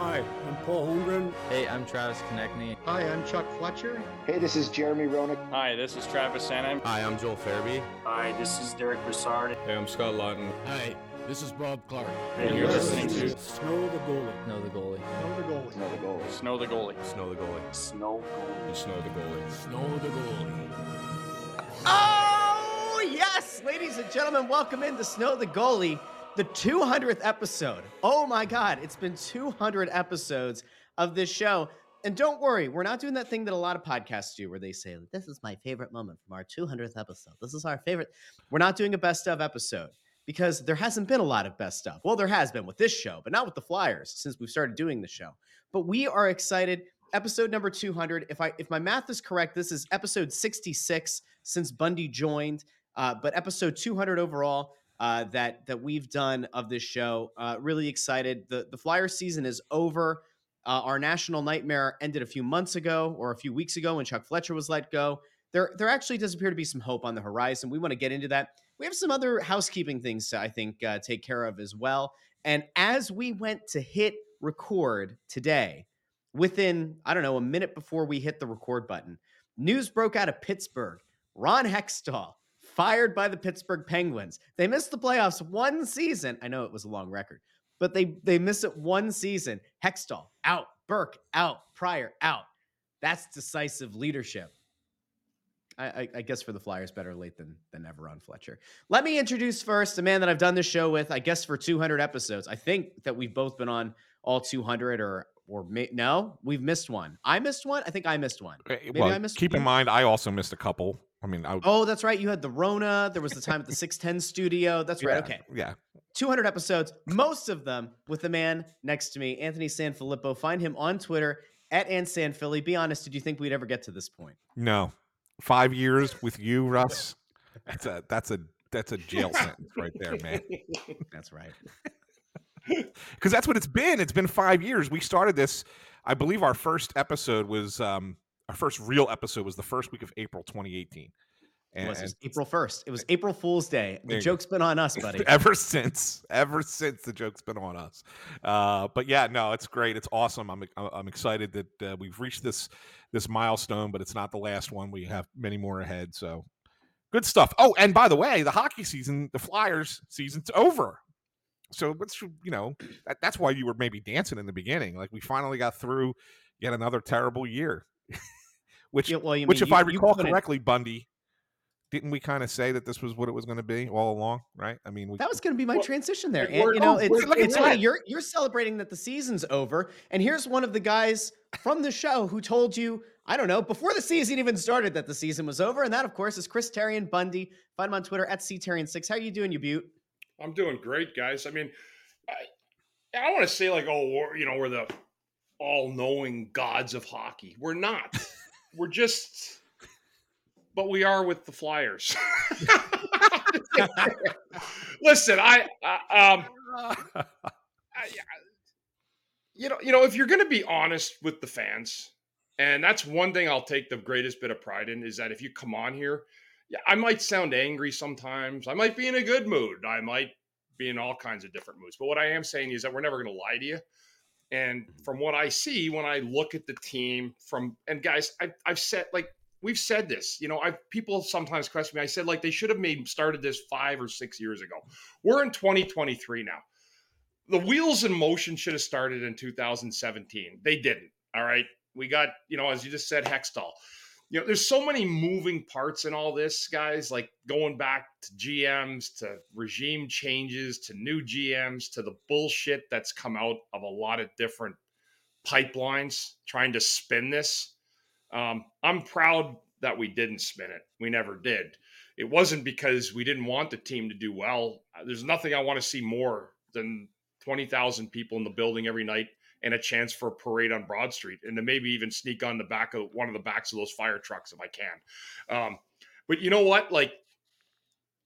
Hi, I'm Paul Holmgren. Hey, I'm Travis Konecny. Hi, I'm Chuck Fletcher. Hey, this is Jeremy Roenick. Hi, this is Travis Sanheim. Hi, I'm Joel Farabee. Hi, this is Derek Brassard. Hey, I'm Scott Laughton. Hi, this is Bob Clarke. And you're listening to Snow the Goalie. Snow the goalie. Snow the goalie. Snow the goalie. Snow the Goalie. Snow the goalie. Snow Goalie. Snow the goalie. Snow the goalie. Oh, yes, ladies and gentlemen, welcome into Snow the Goalie, the 200th episode. Oh my God, it's been 200 episodes of this show. And don't worry, we're not doing that thing that a lot of podcasts do where they say, This is my favorite moment from our 200th episode. This is our favorite. We're not doing a best of episode because there hasn't been a lot of best stuff. Well, there has been with this show, but not with the Flyers since we've started doing the show. But we are excited. Episode number 200. If I if my math is correct, this is episode 66 since Bundy joined. Uh, but episode 200 overall uh, that that we've done of this show. Uh, really excited. The the Flyer season is over. Uh, our national nightmare ended a few months ago or a few weeks ago when Chuck Fletcher was let go. There there actually does appear to be some hope on the horizon. We want to get into that. We have some other housekeeping things to I think uh, take care of as well. And as we went to hit record today, within I don't know a minute before we hit the record button, news broke out of Pittsburgh. Ron Hextall fired by the Pittsburgh Penguins. They missed the playoffs one season. I know it was a long record, but they they missed it one season. Hextall out, Burke out, Pryor out. That's decisive leadership. I, I, I guess for the Flyers, better late than than never on Fletcher. Let me introduce first a man that I've done this show with. I guess for 200 episodes. I think that we've both been on all 200 or or may, no, we've missed one. I missed one. I think I missed one. Maybe well, I missed keep in mind, I also missed a couple. I mean, I, Oh, that's right. You had the Rona. There was the time at the 610 studio. That's right. yeah, Okay. Yeah. 200 episodes, most of them with the man next to me, Anthony Sanfilippo. Find him on Twitter at AntSanPhilly. Be honest, did you think we'd ever get to this point? No. Five years with you, Russ. That's a that's a that's a jail sentence right there, man. That's right. Because that's what it's been. It's been five years. We started this. I believe our first episode was um our first real episode was the first week of April 2018. It was, it was April 1st. It was April Fool's Day. The joke's been on us, buddy. ever since. Ever since the joke's been on us. Uh but yeah no it's great. It's awesome. I'm i'm excited that uh, we've reached this this milestone but it's not the last one. We have many more ahead so good stuff. Oh and by the way the hockey season the flyers season's over. So let's you know that, that's why you were maybe dancing in the beginning. Like we finally got through yet another terrible year which Yeah, well, which mean, if you- i recall couldn't- correctly bundy didn't we kind of say that this was what it was going to be all along right i mean we, That was going to be my Well, transition there. And you know, oh, it's, we're- it's funny. You're you're celebrating that the season's over, and here's one of the guys from the show who told you, I don't know, before the season even started, that the season was over. And that, of course, is Chris Therien Bundy. Find him on Twitter at ctherien6. How are you doing, you butte? I'm doing great, guys. I mean, I, I don't want to say like, oh, we're, you know, we're the all-knowing gods of hockey. We're not. We're just, but we are with the Flyers. Listen, I, I um, I, you know, you know, if you're going to be honest with the fans, and that's one thing I'll take the greatest bit of pride in is that if you come on here, yeah, I might sound angry sometimes. I might be in a good mood. I might be in all kinds of different moods. But what I am saying is that we're never going to lie to you. And mm-hmm. from what I see when I look at the team, from and guys, I, I've said like we've said this. You know, I people sometimes question me. I said like they should have made started this five or six years ago. We're in 2023 now. The wheels in motion should have started in 2017. They didn't. All right. We got, you know, as you just said, Hextall. You know, there's so many moving parts in all this, guys, like going back to GMs, to regime changes, to new GMs, to the bullshit that's come out of a lot of different pipelines trying to spin this. Um, I'm proud that we didn't spin it. We never did. It wasn't because we didn't want the team to do well. There's nothing I want to see more than 20,000 people in the building every night and a chance for a parade on Broad Street and to maybe even sneak on the back of one of the backs of those fire trucks if I can. Um, but you know what? Like,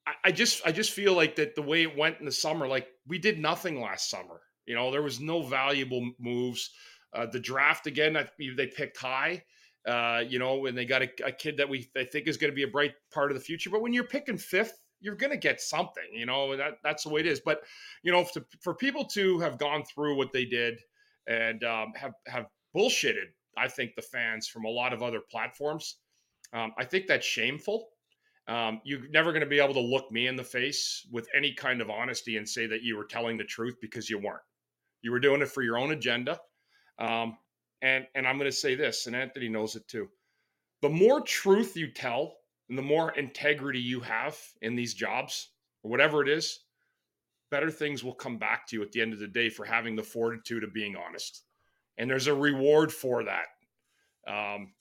I, I just I just feel like that the way it went in the summer, like we did nothing last summer. You know, there was no valuable moves. Uh, the draft again, I, they picked high. Uh, you know, and they got a, a kid that we they think is going to be a bright part of the future. But when you're picking fifth, you're going to get something. You know, that that's the way it is. But you know, to, for people to have gone through what they did, and um, have have bullshitted. I think the fans from a lot of other platforms. Um, I think that's shameful. Um, you're never going to be able to look me in the face with any kind of honesty and say that you were telling the truth because you weren't. You were doing it for your own agenda. Um, and and I'm going to say this, and Anthony knows it too. The more truth you tell, and the more integrity you have in these jobs, or whatever it is, better things will come back to you at the end of the day for having the fortitude of being honest. And there's a reward for that. Um,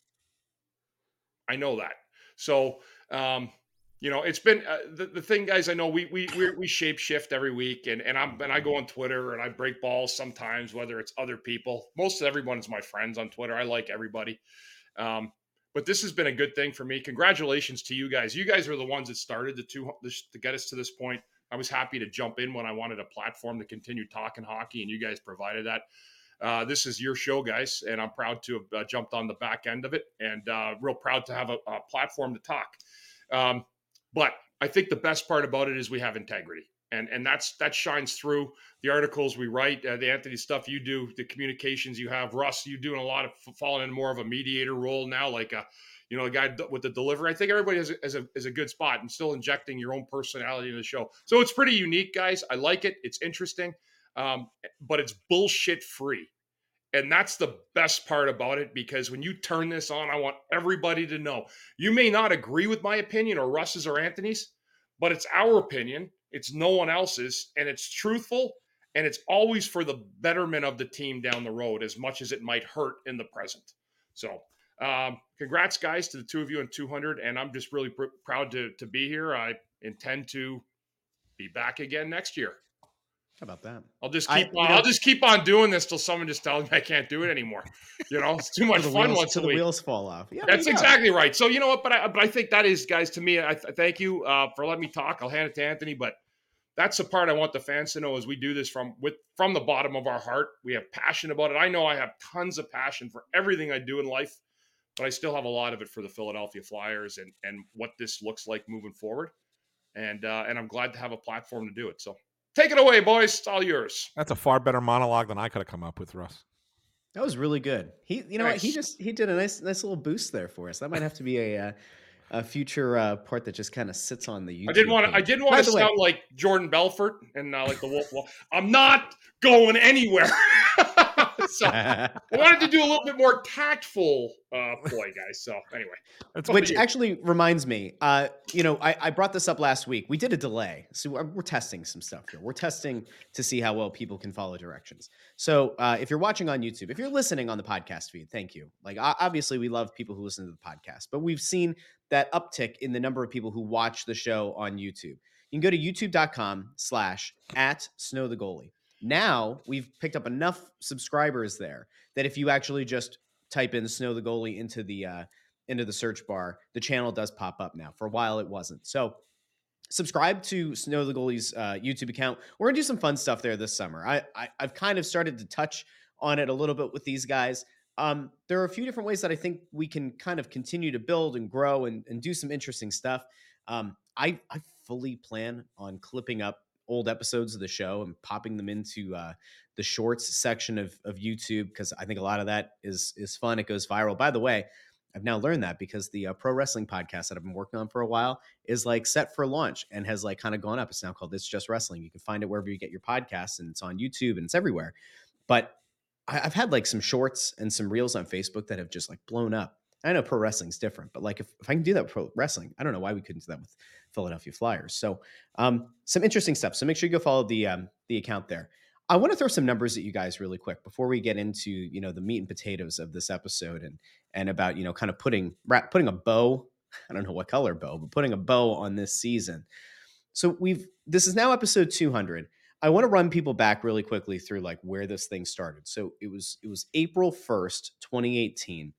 I know that. So, um, you know, it's been uh, the, the thing, guys. I know we we we, we shape shift every week, and and I'm and I go on Twitter and I break balls sometimes, whether it's other people. Most of everyone is my friends on Twitter. I like everybody. Um, but this has been a good thing for me. Congratulations to you guys. You guys are the ones that started the two to get us to this point. I was happy to jump in when I wanted a platform to continue talking hockey, and you guys provided that. Uh, this is your show, guys, and I'm proud to have uh, jumped on the back end of it, and uh, real proud to have a, a platform to talk. Um, but I think the best part about it is we have integrity, and and that's that shines through the articles we write, uh, the Anthony stuff you do, the communications you have. Russ, You're doing a lot of falling in more of a mediator role now, like a you know, a guy with the delivery. I think everybody has a, a good spot and still injecting your own personality in the show. So it's pretty unique, guys. I like it. It's interesting, um, but it's bullshit free. And that's the best part about it because when you turn this on, I want everybody to know you may not agree with my opinion or Russ's or Anthony's, but it's our opinion. It's no one else's. And it's truthful. And it's always for the betterment of the team down the road as much as it might hurt in the present. So, um, congrats, guys, to the two of you in 200. And I'm just really pr- proud to, to be here. I intend to be back again next year. How about that? I'll just keep you on, know- I'll just keep on doing this till someone just tells me I can't do it anymore. You know, it's too much fun wheels, once the week. wheels fall off. Yeah, That's you go. exactly right. So you know what, but I but I think that is, guys, to me. I th- thank you uh, for letting me talk. I'll hand it to Anthony, but that's the part I want the fans to know is we do this from with from the bottom of our heart. We have passion about it. I know I have tons of passion for everything I do in life, but I still have a lot of it for the Philadelphia Flyers and and what this looks like moving forward. And uh, and I'm glad to have a platform to do it. So take it away, boys. It's all yours. That's a far better monologue than I could have come up with, Russ. That was really good. He, you know, what? he just he did a nice, nice little boost there for us. That might have to be a, uh, a future uh, part that just kind of sits on the YouTube. I didn't want to. I didn't want to the way- sound like Jordan Belfort and uh, like the Wolf. Wall. I'm not going anywhere. so I wanted to do a little bit more tactful uh, play, guys. So anyway, That's Which you- actually reminds me, uh, you know, I, I brought this up last week. We did a delay, so we're, we're testing some stuff here. We're testing to see how well people can follow directions. So uh, if you're watching on YouTube, if you're listening on the podcast feed, thank you. Like obviously, we love people who listen to the podcast, but we've seen that uptick in the number of people who watch the show on YouTube. You can go to youtube.com slash at snow the goalie. Now we've picked up enough subscribers there that if you actually just type in snow the goalie into the uh, into the search bar, the channel does pop up now. For a while, it wasn't. So, subscribe to Snow the Goalie's uh, YouTube account. We're gonna do some fun stuff there this summer. I, I I've kind of started to touch on it a little bit with these guys. Um, there are a few different ways that I think we can kind of continue to build and grow and, and do some interesting stuff. Um, I I fully plan on clipping up old episodes of the show and popping them into uh, the shorts section of, of YouTube because I think a lot of that is is fun. It goes viral. By the way, I've now learned that because the uh, pro wrestling podcast that I've been working on for a while is like set for launch and has like kind of gone up. It's now called It's Just Wrestling. You can find it wherever you get your podcasts and it's on YouTube and it's everywhere. But I, I've had like some shorts and some reels on Facebook that have just like blown up. I know pro wrestling's different, but like if, if I can do that with pro wrestling, I don't know why we couldn't do that with Philadelphia Flyers. So um, some interesting stuff. So make sure you go follow the um, the account there. I want to throw some numbers at you guys really quick before we get into you know the meat and potatoes of this episode and and about you know kind of putting putting a bow. I don't know what color bow, but putting a bow on this season. So we've this is now episode 200. I want to run people back really quickly through like where this thing started. So it was it was April 1st, 2018.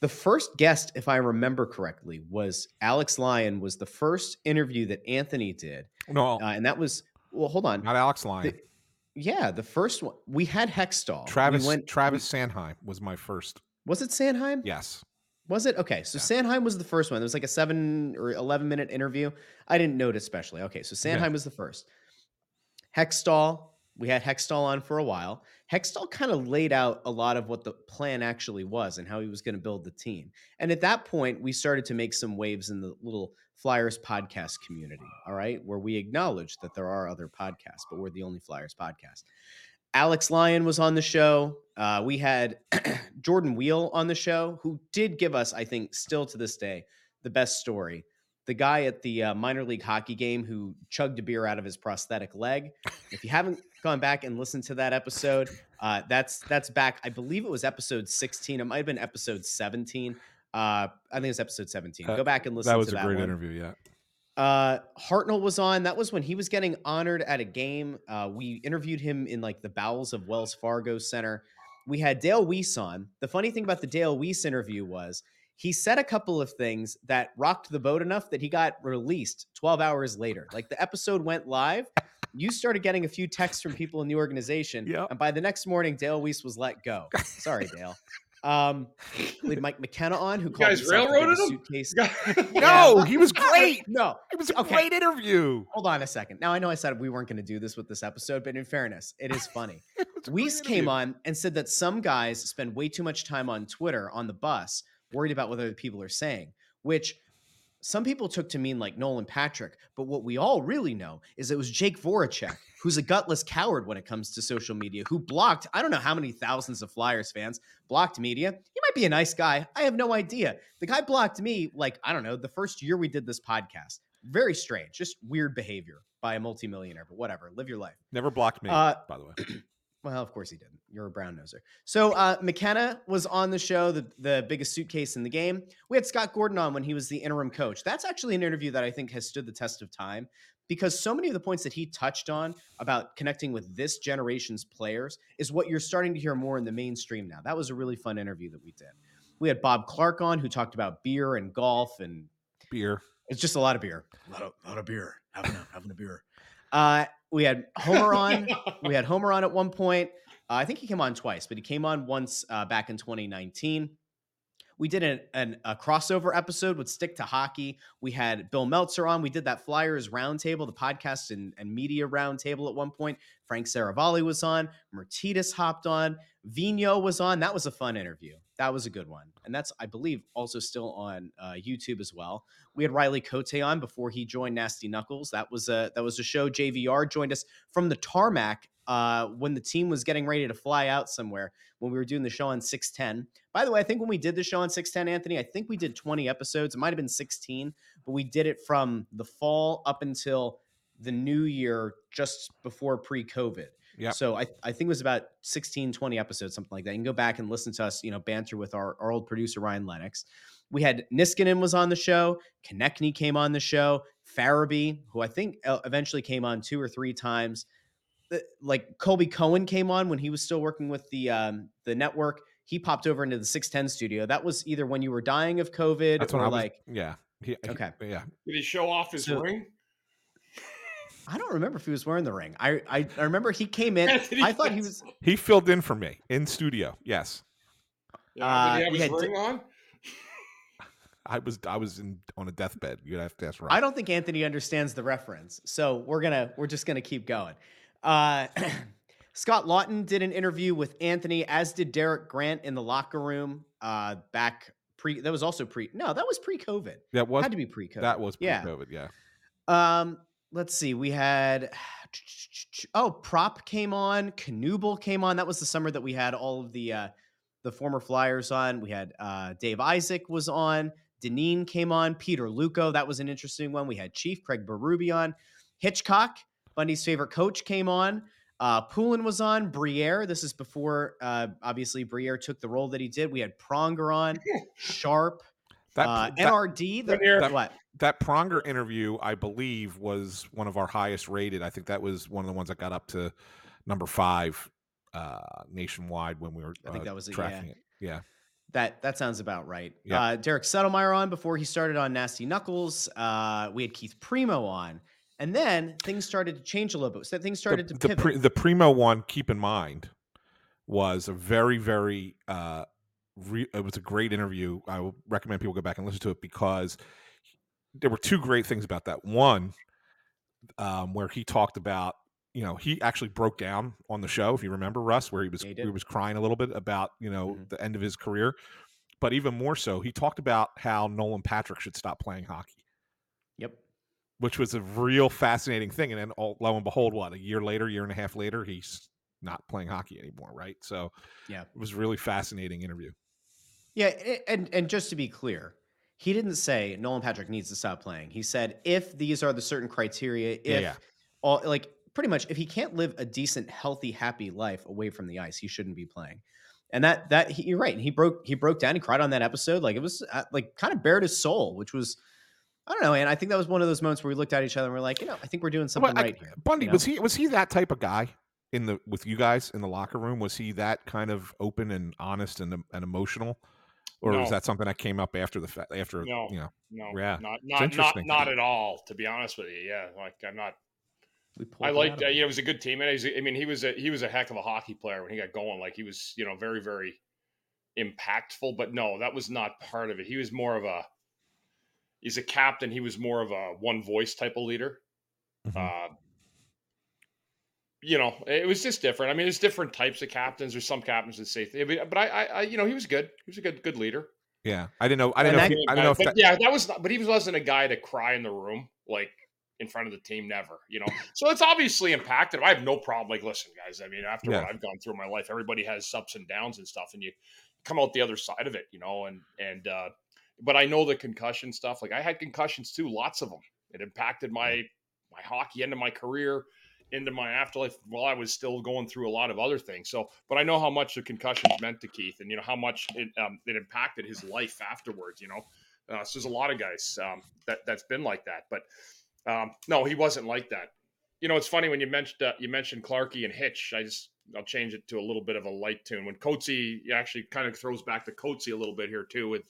The first guest, if I remember correctly, was Alex Lyon. Was the first interview that Anthony did, No, uh, and that was well. Hold on, not Alex Lyon. the- yeah, the first one we had Hextall. We Travis went- Travis Sanheim was my first. was it Sanheim? Yes. Was it okay? So Yeah. Sanheim was the first one. It was like a seven or eleven minute interview. I didn't note especially. Okay, so Sanheim Yeah. was the first. Hextall, we had Hextall on for a while. Hextall kind of laid out a lot of what the plan actually was and how he was going to build the team. And at that point, we started to make some waves in the little Flyers podcast community, all right, where we acknowledge that there are other podcasts, but we're the only Flyers podcast. Alex Lyon was on the show. Uh, we had Jordan Weal on the show, who did give us, I think, still to this day, the best story. The guy at the uh, minor league hockey game who chugged a beer out of his prosthetic leg. If you haven't gone back and listened to that episode, uh, that's that's back. I believe it was episode 16. It might have been episode 17. Uh, I think it's episode 17. Uh, Go back and listen That was to a that great one. interview. Yeah. Uh, Hartnell was on. That was when he was getting honored at a game. Uh, we interviewed him in like the bowels of Wells Fargo Center. We had Dale Weise on. The funny thing about the Dale Weise interview was he said a couple of things that rocked the boat enough that he got released 12 hours later. Like the episode went live. You started getting a few texts from people in the organization. Yep. And by the next morning, Dale Weise was let go. Sorry, Dale. Um, we had Mike McKenna on, who called guys himself the railroaded him? suitcase. No, he was great. No, It was a Okay. great interview. hold on a second. Now I know I said we weren't going to do this with this episode, but in fairness, it is funny. It was a great Weise came on and said that some guys spend way too much time on Twitter on the bus, worried about what other people are saying, which some people took to mean like Nolan Patrick. But what we all really know is it was Jake Voracek, who's a gutless coward when it comes to social media, who blocked, I don't know how many thousands of Flyers fans, blocked media. He might be a nice guy. I have no idea. The guy blocked me, like, I don't know, the first year we did this podcast. Very strange, just weird behavior by a multimillionaire, but whatever. Live your life. Never blocked me, Uh, by the way. Well, of course he didn't. You're a brown noser. So uh, McKenna was on the show, the, the biggest suitcase in the game. We had Scott Gordon on when he was the interim coach. That's actually an interview that I think has stood the test of time because so many of the points that he touched on about connecting with this generation's players is what you're starting to hear more in the mainstream now. That was a really fun interview that we did. We had Bob Clark on who talked about beer and golf and Beer. it's just a lot of beer. A lot of, lot of beer. Having a, having a beer. Uh, we had Homer on. we had Homer on at one point. Uh, I think he came on twice, but he came on once uh, back in 2019. We did an, an, a crossover episode with Stick to Hockey. We had Bill Meltzer on. We did that Flyers Roundtable, the podcast and, and media roundtable at one point. Frank Seravalli was on. Mertitas hopped on. Vino was on. That was a fun interview. That was a good one. And that's, I believe, also still on uh, YouTube as well. We had Riley Cote on before he joined Nasty Knuckles. That was a that was a show. JVR joined us from the tarmac uh, when the team was getting ready to fly out somewhere when we were doing the show on 610. By the way, I think when we did the show on 610, Anthony, I think we did 20 episodes. It might have been 16, but we did it from the fall up until the new year, just before pre-COVID. Yep. So I, I think it was about 16, 20 episodes, something like that. You can go back and listen to us, you know, banter with our, our old producer, Ryan Lennox. We had Niskanen was on the show. Konecny came on the show. Farabee, who I think uh, eventually came on two or three times. The- Like Colby Cohen came on when he was still working with the um, the network. He popped over into the 610 studio. That was either when you were dying of COVID That's or when I was. like yeah. He, he- Okay. yeah. Did he show off his So- ring? I don't remember if he was wearing the ring. I I, I remember he came in. Anthony I thought he was. He filled in for me in studio. Yes. Yeah, Uh, did he have his yeah, d- on? I was I was in on a deathbed. You'd have to ask Rob. I don't think Anthony understands the reference, so we're gonna we're just gonna keep going. Uh, Scott Laughton did an interview with Anthony, as did Derek Grant in the locker room uh, back pre. That was also pre. No, that was pre-COVID. that was Had to be pre-COVID. that was yeah. pre-COVID. Yeah. Um, let's see. We had oh, Propp came on, Canoodle came on. That was the summer that we had all of the uh the former Flyers on. We had uh Dave Isaac was on, Dineen came on, Peter Luukko. That was an interesting one. We had Chief Craig Berube on, Hitchcock, Bundy's favorite coach, came on. Uh, Poulin was on. Briere. This is before, uh, obviously, Briere took the role that he did. We had Pronger on, Sharp, That, uh, that NRD. The, Briere. what? that Pronger interview, I believe, was one of our highest rated. I think that was one of the ones that got up to number five uh, nationwide when we were. I think uh, that was it, yeah. tracking it. Yeah. That that sounds about right. Yeah. Uh, Derek Settlemeyer on before he started on Nasty Knuckles. Uh, we had Keith Primeau on, and then things started to change a little bit. So things started the, to the, pivot. pre- the Primeau one. Keep in mind, was a very very. Uh, re- it was a great interview. I would recommend people go back and listen to it because there were two great things about that. One, um, where he talked about you know, he actually broke down on the show, if you remember, Russ, where he was he he was crying a little bit about you know Mhm. the end of his career. But even more so, he talked about how Nolan Patrick should stop playing hockey. Which was a real fascinating thing. And then, all, lo and behold, what a year later, year and a half later, he's not playing hockey anymore, right? So, Yeah. it was a really fascinating interview. Yeah, and and just to be clear, he didn't say Nolan Patrick needs to stop playing. He said if these are the certain criteria, if Yeah, yeah. all like pretty much if he can't live a decent, healthy, happy life away from the ice, he shouldn't be playing. And that that he, you're right. And he broke he broke down. He cried on that episode. Like it was uh, like kind of bared his soul, which was I don't know. And I think that was one of those moments where we looked at each other and we're like, you know, I think we're doing something Well, I- right here. Bundy you know? was he was he that type of guy in the with you guys in the locker room? Was he that kind of open and honest and and emotional, or was that something that came up after the fact? After No. you know, No, Yeah, not not not interesting. not at all. To be honest with you, yeah, like I'm not. We pulled I it liked. Uh, yeah, he was a good teammate. He's, I mean, he was a he was a heck of a hockey player when he got going. Like he was, you know, very very impactful. But no, that was not part of it. He was more of a. He's a captain. He was more of a one voice type of leader. Mhm. Uh, you know, it was just different. I mean, there's different types of captains. There's some captains that say, I but I, I, I, you know, he was good. He was a good, good leader. yeah, I didn't know. I didn't And know. That- he, I didn't know if that, yeah, that was, not, but he wasn't a guy to cry in the room like in front of the team. Never, you know. so it's obviously impacted. I have no problem. Like, listen, guys. I mean, after Yeah. what I've gone through in my life, everybody has ups and downs and stuff, and you come out the other side of it, you know. And and uh, but I know the concussion stuff. Like I had concussions too, lots of them. It impacted my my hockey end of my career into my afterlife while I was still going through a lot of other things. So, but I know how much the concussions meant to Keith, and you know how much it um, it impacted his life afterwards. You know, uh, so there's a lot of guys um, that that's been like that, but um, no, he wasn't like that. You know, it's funny when you mentioned uh, you mentioned Clarkey and Hitch. I just I'll change it to a little bit of a light tune. When Coatesy actually kind of throws back to Coatesy a little bit here too with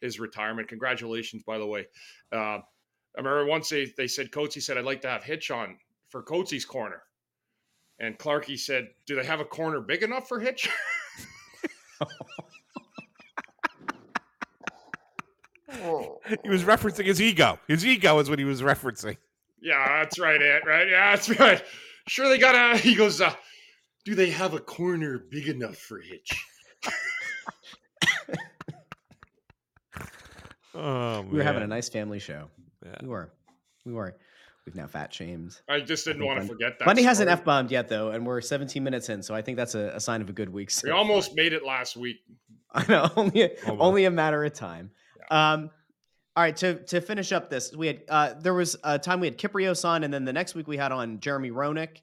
his retirement. Congratulations, by the way. Uh, I remember once they, they said Coatesy said I'd like to have Hitch on for Coatesy's corner, and Clarkey said, "Do they have a corner big enough for Hitch?" he was referencing his ego. His ego is what he was referencing. Yeah, that's right, Ant. Right? Yeah, that's right. Sure, they got a. He goes, uh, "Do they have a corner big enough for Hitch?" Oh, we were having a nice family show. Yeah. We were. We were. We've now fat shamed. I just didn't think want to forget that. Bundy hasn't f bombed yet though, and we're 17 minutes in, so I think that's a, a sign of a good week. so We far. almost made it last week. I know only a, Oh, only a matter of time. Um, all right, to to finish up this, we had uh, there was a time we had Kiprios on, and then the next week we had on Jeremy Roenick,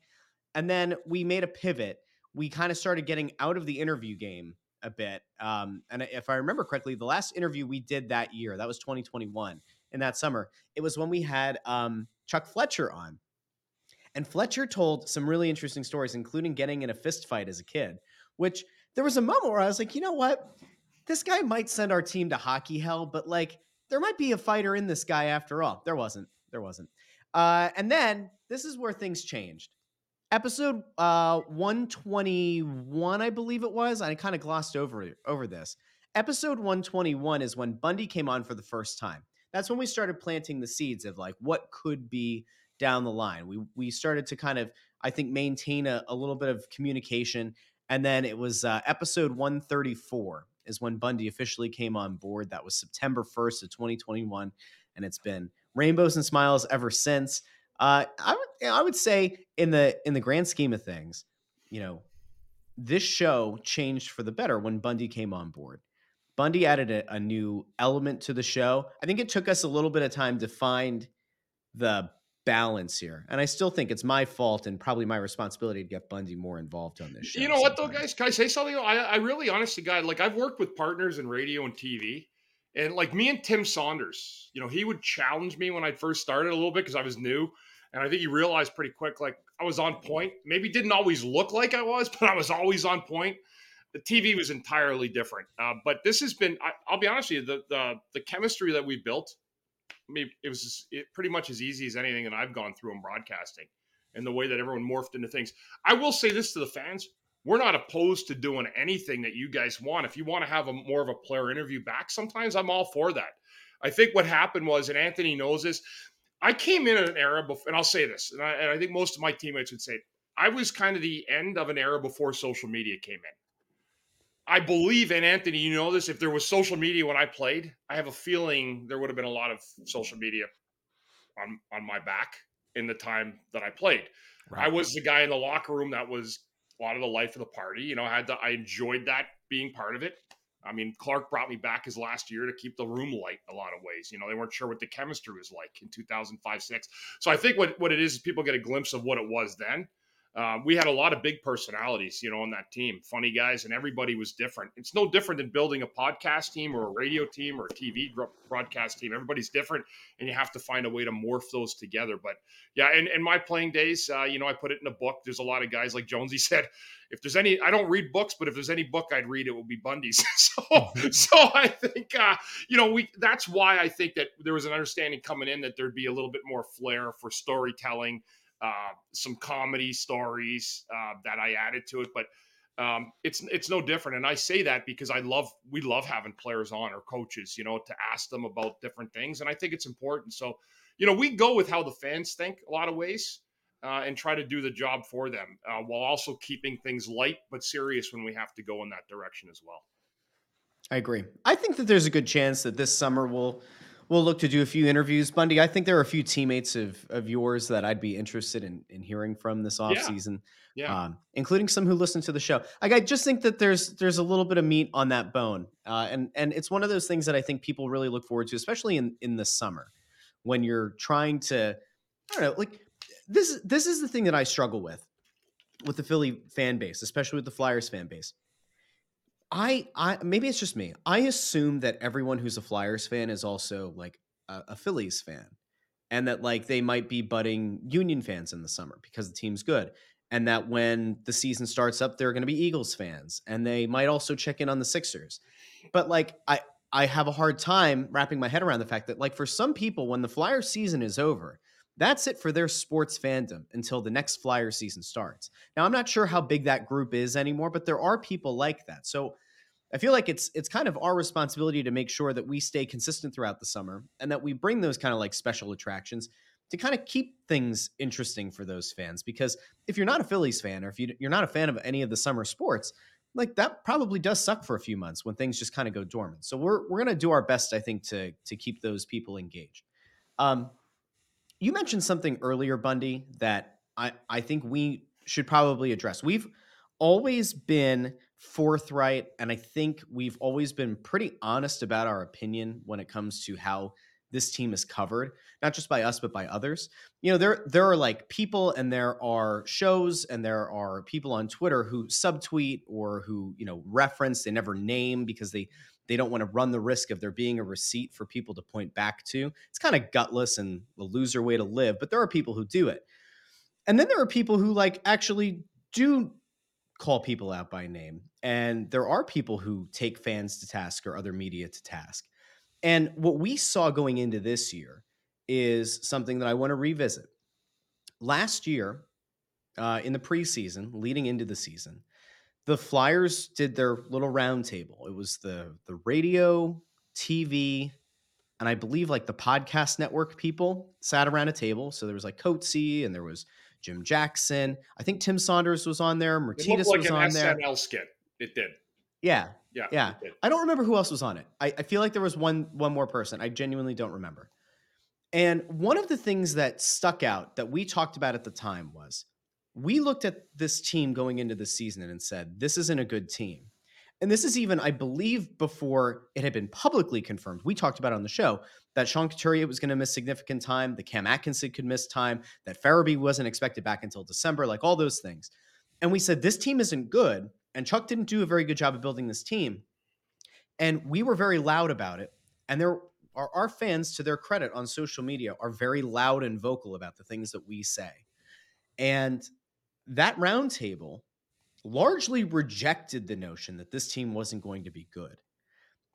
and then we made a pivot. We kind of started getting out of the interview game a bit. Um, and if I remember correctly, the last interview we did that year, that was 2021 in that summer, it was when we had um, Chuck Fletcher on. And Fletcher told some really interesting stories, including getting in a fist fight as a kid, which there was a moment where I was like, you know what? This guy might send our team to hockey hell, but like there might be a fighter in this guy after all. There wasn't. There wasn't. Uh, and then this is where things changed. Episode uh, 121, I believe it was. I kind of glossed over over this. Episode 121 is when Bundy came on for the first time. That's when we started planting the seeds of like what could be down the line. We we started to kind of I think maintain a, a little bit of communication, and then it was uh, episode 134 is when Bundy officially came on board. That was September 1st of 2021, and it's been rainbows and smiles ever since. Uh, I would I would say in the in the grand scheme of things, you know, this show changed for the better when Bundy came on board. Bundy added a, a new element to the show. I think it took us a little bit of time to find the balance here, and I still think it's my fault and probably my responsibility to get Bundy more involved on this show. You know what though, guys? Can I say something? I, I really, honestly, guy, like I've worked with partners in radio and TV, and like me and Tim Saunders, you know, he would challenge me when I first started a little bit because I was new, and I think he realized pretty quick, like I was on point. Maybe didn't always look like I was, but I was always on point. The TV was entirely different, uh, but this has been. I, I'll be honest with you, the the the chemistry that we built, I mean, it was it pretty much as easy as anything that I've gone through in broadcasting, and the way that everyone morphed into things. I will say this to the fans: we're not opposed to doing anything that you guys want. If you want to have a more of a player interview back, sometimes I'm all for that. I think what happened was, and Anthony knows this. I came in an era before, and I'll say this, and I, and I think most of my teammates would say, I was kind of the end of an era before social media came in. I believe, and Anthony, you know this, if there was social media when I played, I have a feeling there would have been a lot of social media on on my back in the time that I played. I was the guy in the locker room that was a lot of the life of the party. You know, I had to, I enjoyed that being part of it. I mean, Clark brought me back his last year to keep the room light a lot of ways. You know, they weren't sure what the chemistry was like in 2005 6. So I think what, what it is is people get a glimpse of what it was then. Um, we had a lot of big personalities, you know, on that team, funny guys, and everybody was different. It's no different than building a podcast team or a radio team or a TV broadcast team. Everybody's different, and you have to find a way to morph those together. But yeah, and in my playing days, uh, you know, I put it in a book. There's a lot of guys like Jonesy said, if there's any, I don't read books, but if there's any book I'd read, it will be Bundy's. so, so I think, uh, you know, we that's why I think that there was an understanding coming in that there'd be a little bit more flair for storytelling uh, some comedy stories uh, that I added to it, but um, it's it's no different. And I say that because I love we love having players on or coaches, you know, to ask them about different things, and I think it's important. So, you know, we go with how the fans think a lot of ways. Uh, and try to do the job for them uh, while also keeping things light but serious when we have to go in that direction as well. I agree. I think that there's a good chance that this summer we'll we'll look to do a few interviews. Bundy, I think there are a few teammates of of yours that I'd be interested in in hearing from this off Yeah. season, Yeah. um, including some who listen to the show. Like I just think that there's there's a little bit of meat on that bone, uh, and and it's one of those things that I think people really look forward to, especially in in the summer when you're trying to, I don't know, like this this is the thing that I struggle with with the Philly fan base, especially with the Flyers fan base. I I maybe it's just me. I assume that everyone who's a Flyers fan is also like a, a Phillies fan, and that like they might be budding Union fans in the summer because the team's good, and that when the season starts up, they're going to be Eagles fans, and they might also check in on the Sixers. But like I I have a hard time wrapping my head around the fact that like for some people, when the Flyers season is over, that's it for their sports fandom until the next Flyer season starts. Now, I'm not sure how big that group is anymore, but there are people like that. So I feel like it's it's kind of our responsibility to make sure that we stay consistent throughout the summer and that we bring those kind of like special attractions to kind of keep things interesting for those fans. Because if you're not a Phillies fan or if you, you're not a fan of any of the summer sports, like that probably does suck for a few months when things just kind of go dormant. So we're we're gonna do our best, I think, to to keep those people engaged. Um, you mentioned something earlier, Bundy, that I, I think we should probably address. We've always been forthright, and I think we've always been pretty honest about our opinion when it comes to how this team is covered, not just by us, but by others. You know, there there are like people and there are shows and there are people on Twitter who subtweet or who, you know, reference, they never name because they they don't want to run the risk of there being a receipt for people to point back to. It's kind of gutless and a loser way to live, but there are people who do it. And then there are people who like actually do call people out by name. And there are people who take fans to task or other media to task. And what we saw going into this year is something that I want to revisit. Last year, uh, in the preseason, leading into the season, the Flyers did their little roundtable. It was the the radio, TV, and I believe like the podcast network people sat around a table. So there was like Coatesy and there was Jim Jackson. I think Tim Saunders was on there. It looked Martinez like was an on there. SNL skit. It did. Yeah, Yeah. Yeah. I don't remember who else was on it. I, I feel like there was one one more person. I genuinely don't remember. And one of the things that stuck out that we talked about at the time was we looked at this team going into the season and said, this isn't a good team. And this is even, I believe, before it had been publicly confirmed. We talked about on the show that Sean Couturier was going to miss significant time, that Cam Atkinson could miss time, that Farabee wasn't expected back until December, like all those things. And we said, this team isn't good. And Chuck didn't do a very good job of building this team. And we were very loud about it. And there are our fans, to their credit on social media, are very loud and vocal about the things that we say. And that roundtable largely rejected the notion that this team wasn't going to be good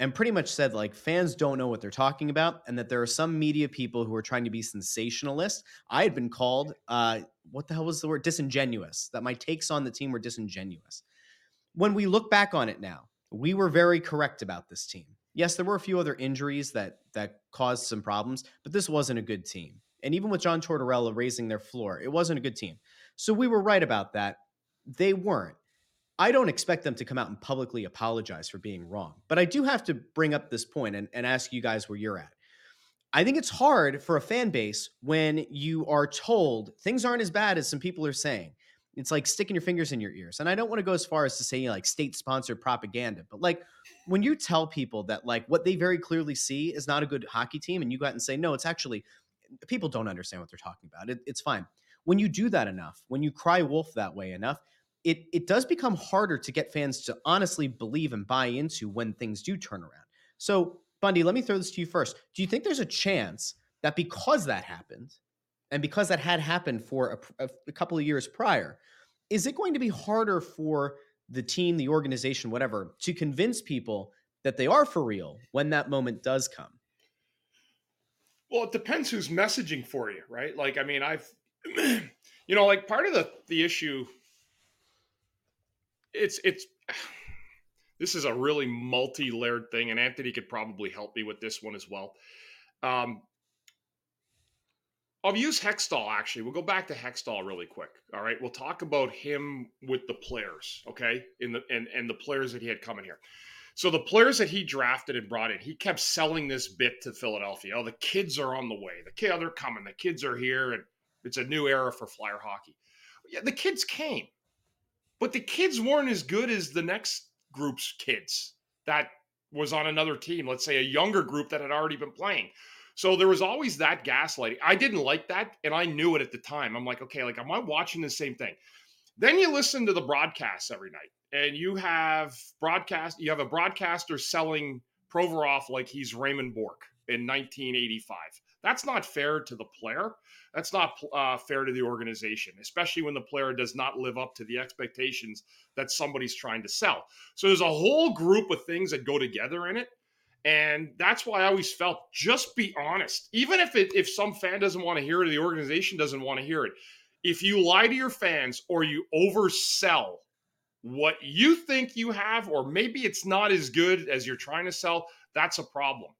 and pretty much said like fans don't know what they're talking about and that there are some media people who are trying to be sensationalist. I had been called uh what the hell was the word? Disingenuous that my takes on the team were disingenuous. When we look back on it now we were very correct about this team. Yes there were a few other injuries that that caused some problems but this wasn't a good team and even with john tortorella raising their floor it wasn't a good team. So we were right about that. They weren't. I don't expect them to come out and publicly apologize for being wrong. But I do have to bring up this point and, and ask you guys where you're at. I think it's hard for a fan base when you are told things aren't as bad as some people are saying. It's like sticking your fingers in your ears. And I don't want to go as far as to say like state sponsored propaganda, but like when you tell people that like what they very clearly see is not a good hockey team and you go out and say, no, it's actually people don't understand what they're talking about. It, it's fine. When you do that enough, when you cry wolf that way enough, it it does become harder to get fans to honestly believe and buy into when things do turn around. So, Bundy, let me throw this to you first. Do you think there's a chance that because that happened, and because that had happened for a, a couple of years prior, is it going to be harder for the team, the organization, whatever, to convince people that they are for real when that moment does come? Well, it depends who's messaging for you, right? Like, I mean, I've, you know, like part of the the issue. It's it's. This is a really multi-layered thing, and Anthony could probably help me with this one as well. Um, I'll use Hextall actually. We'll go back to Hextall really quick. All right. We'll talk about him with the players, okay? In the and and the players that he had coming here. So the players that he drafted and brought in, he kept selling this bit to Philadelphia. Oh, the kids are on the way. The kids they're coming. The kids are here, and it's a new era for Flyer hockey. Yeah, the kids came, but the kids weren't as good as the next group's kids that was on another team. Let's say a younger group that had already been playing. So there was always that gaslighting. I didn't like that, and I knew it at the time. I'm like, okay, like, am I watching the same thing? Then you listen to the broadcasts every night, and you have broadcast. You have a broadcaster selling Provorov like he's Raymond Bourque in 1985. That's not fair to the player. That's not uh, fair to the organization, especially when the player does not live up to the expectations that somebody's trying to sell. So there's a whole group of things that go together in it. And that's why I always felt just be honest. Even if it, if some fan doesn't want to hear it, or the organization doesn't want to hear it. If you lie to your fans or you oversell what you think you have, or maybe it's not as good as you're trying to sell, that's a problem.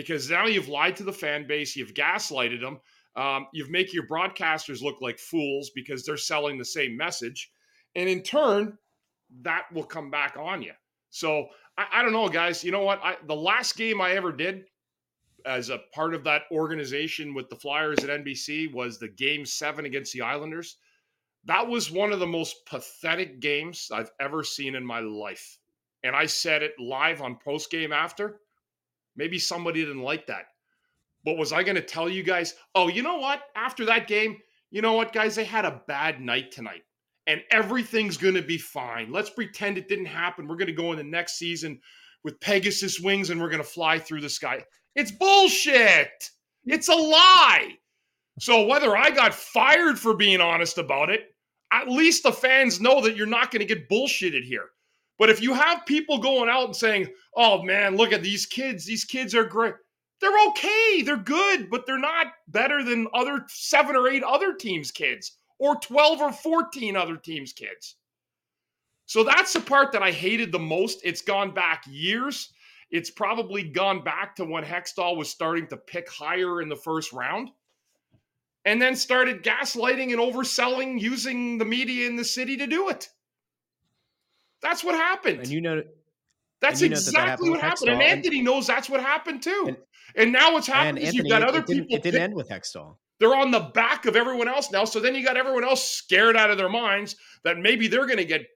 Because now you've lied to the fan base, you've gaslighted them, um, you've make your broadcasters look like fools because they're selling the same message, and in turn, that will come back on you. So I, I don't know, guys. You know what? I, the last game I ever did as a part of that organization with the Flyers at NBC was the game seven against the Islanders. That was one of the most pathetic games I've ever seen in my life. And I said it live on post game after. Maybe somebody didn't like that. But was I going to tell you guys, oh, you know what? After that game, you know what, guys? They had a bad night tonight and everything's going to be fine. Let's pretend it didn't happen. We're going to go in the next season with Pegasus wings and we're going to fly through the sky. It's bullshit. It's a lie. So whether I got fired for being honest about it, at least the fans know that you're not going to get bullshitted here. But if you have people going out and saying, "Oh man, look at these kids. These kids are great." They're okay. They're good, but they're not better than other 7 or 8 other teams' kids or 12 or 14 other teams' kids. So that's the part that I hated the most. It's gone back years. It's probably gone back to when Hextall was starting to pick higher in the first round and then started gaslighting and overselling using the media in the city to do it. That's what happened. And you know, that's you know exactly that what happened. And Anthony knows that's what happened too. And- And, now what's happened is Anthony, you've got other it, people. it didn't end with Hextall. they're on the back of everyone else now. So then you got everyone else scared out of their minds that maybe they're going to get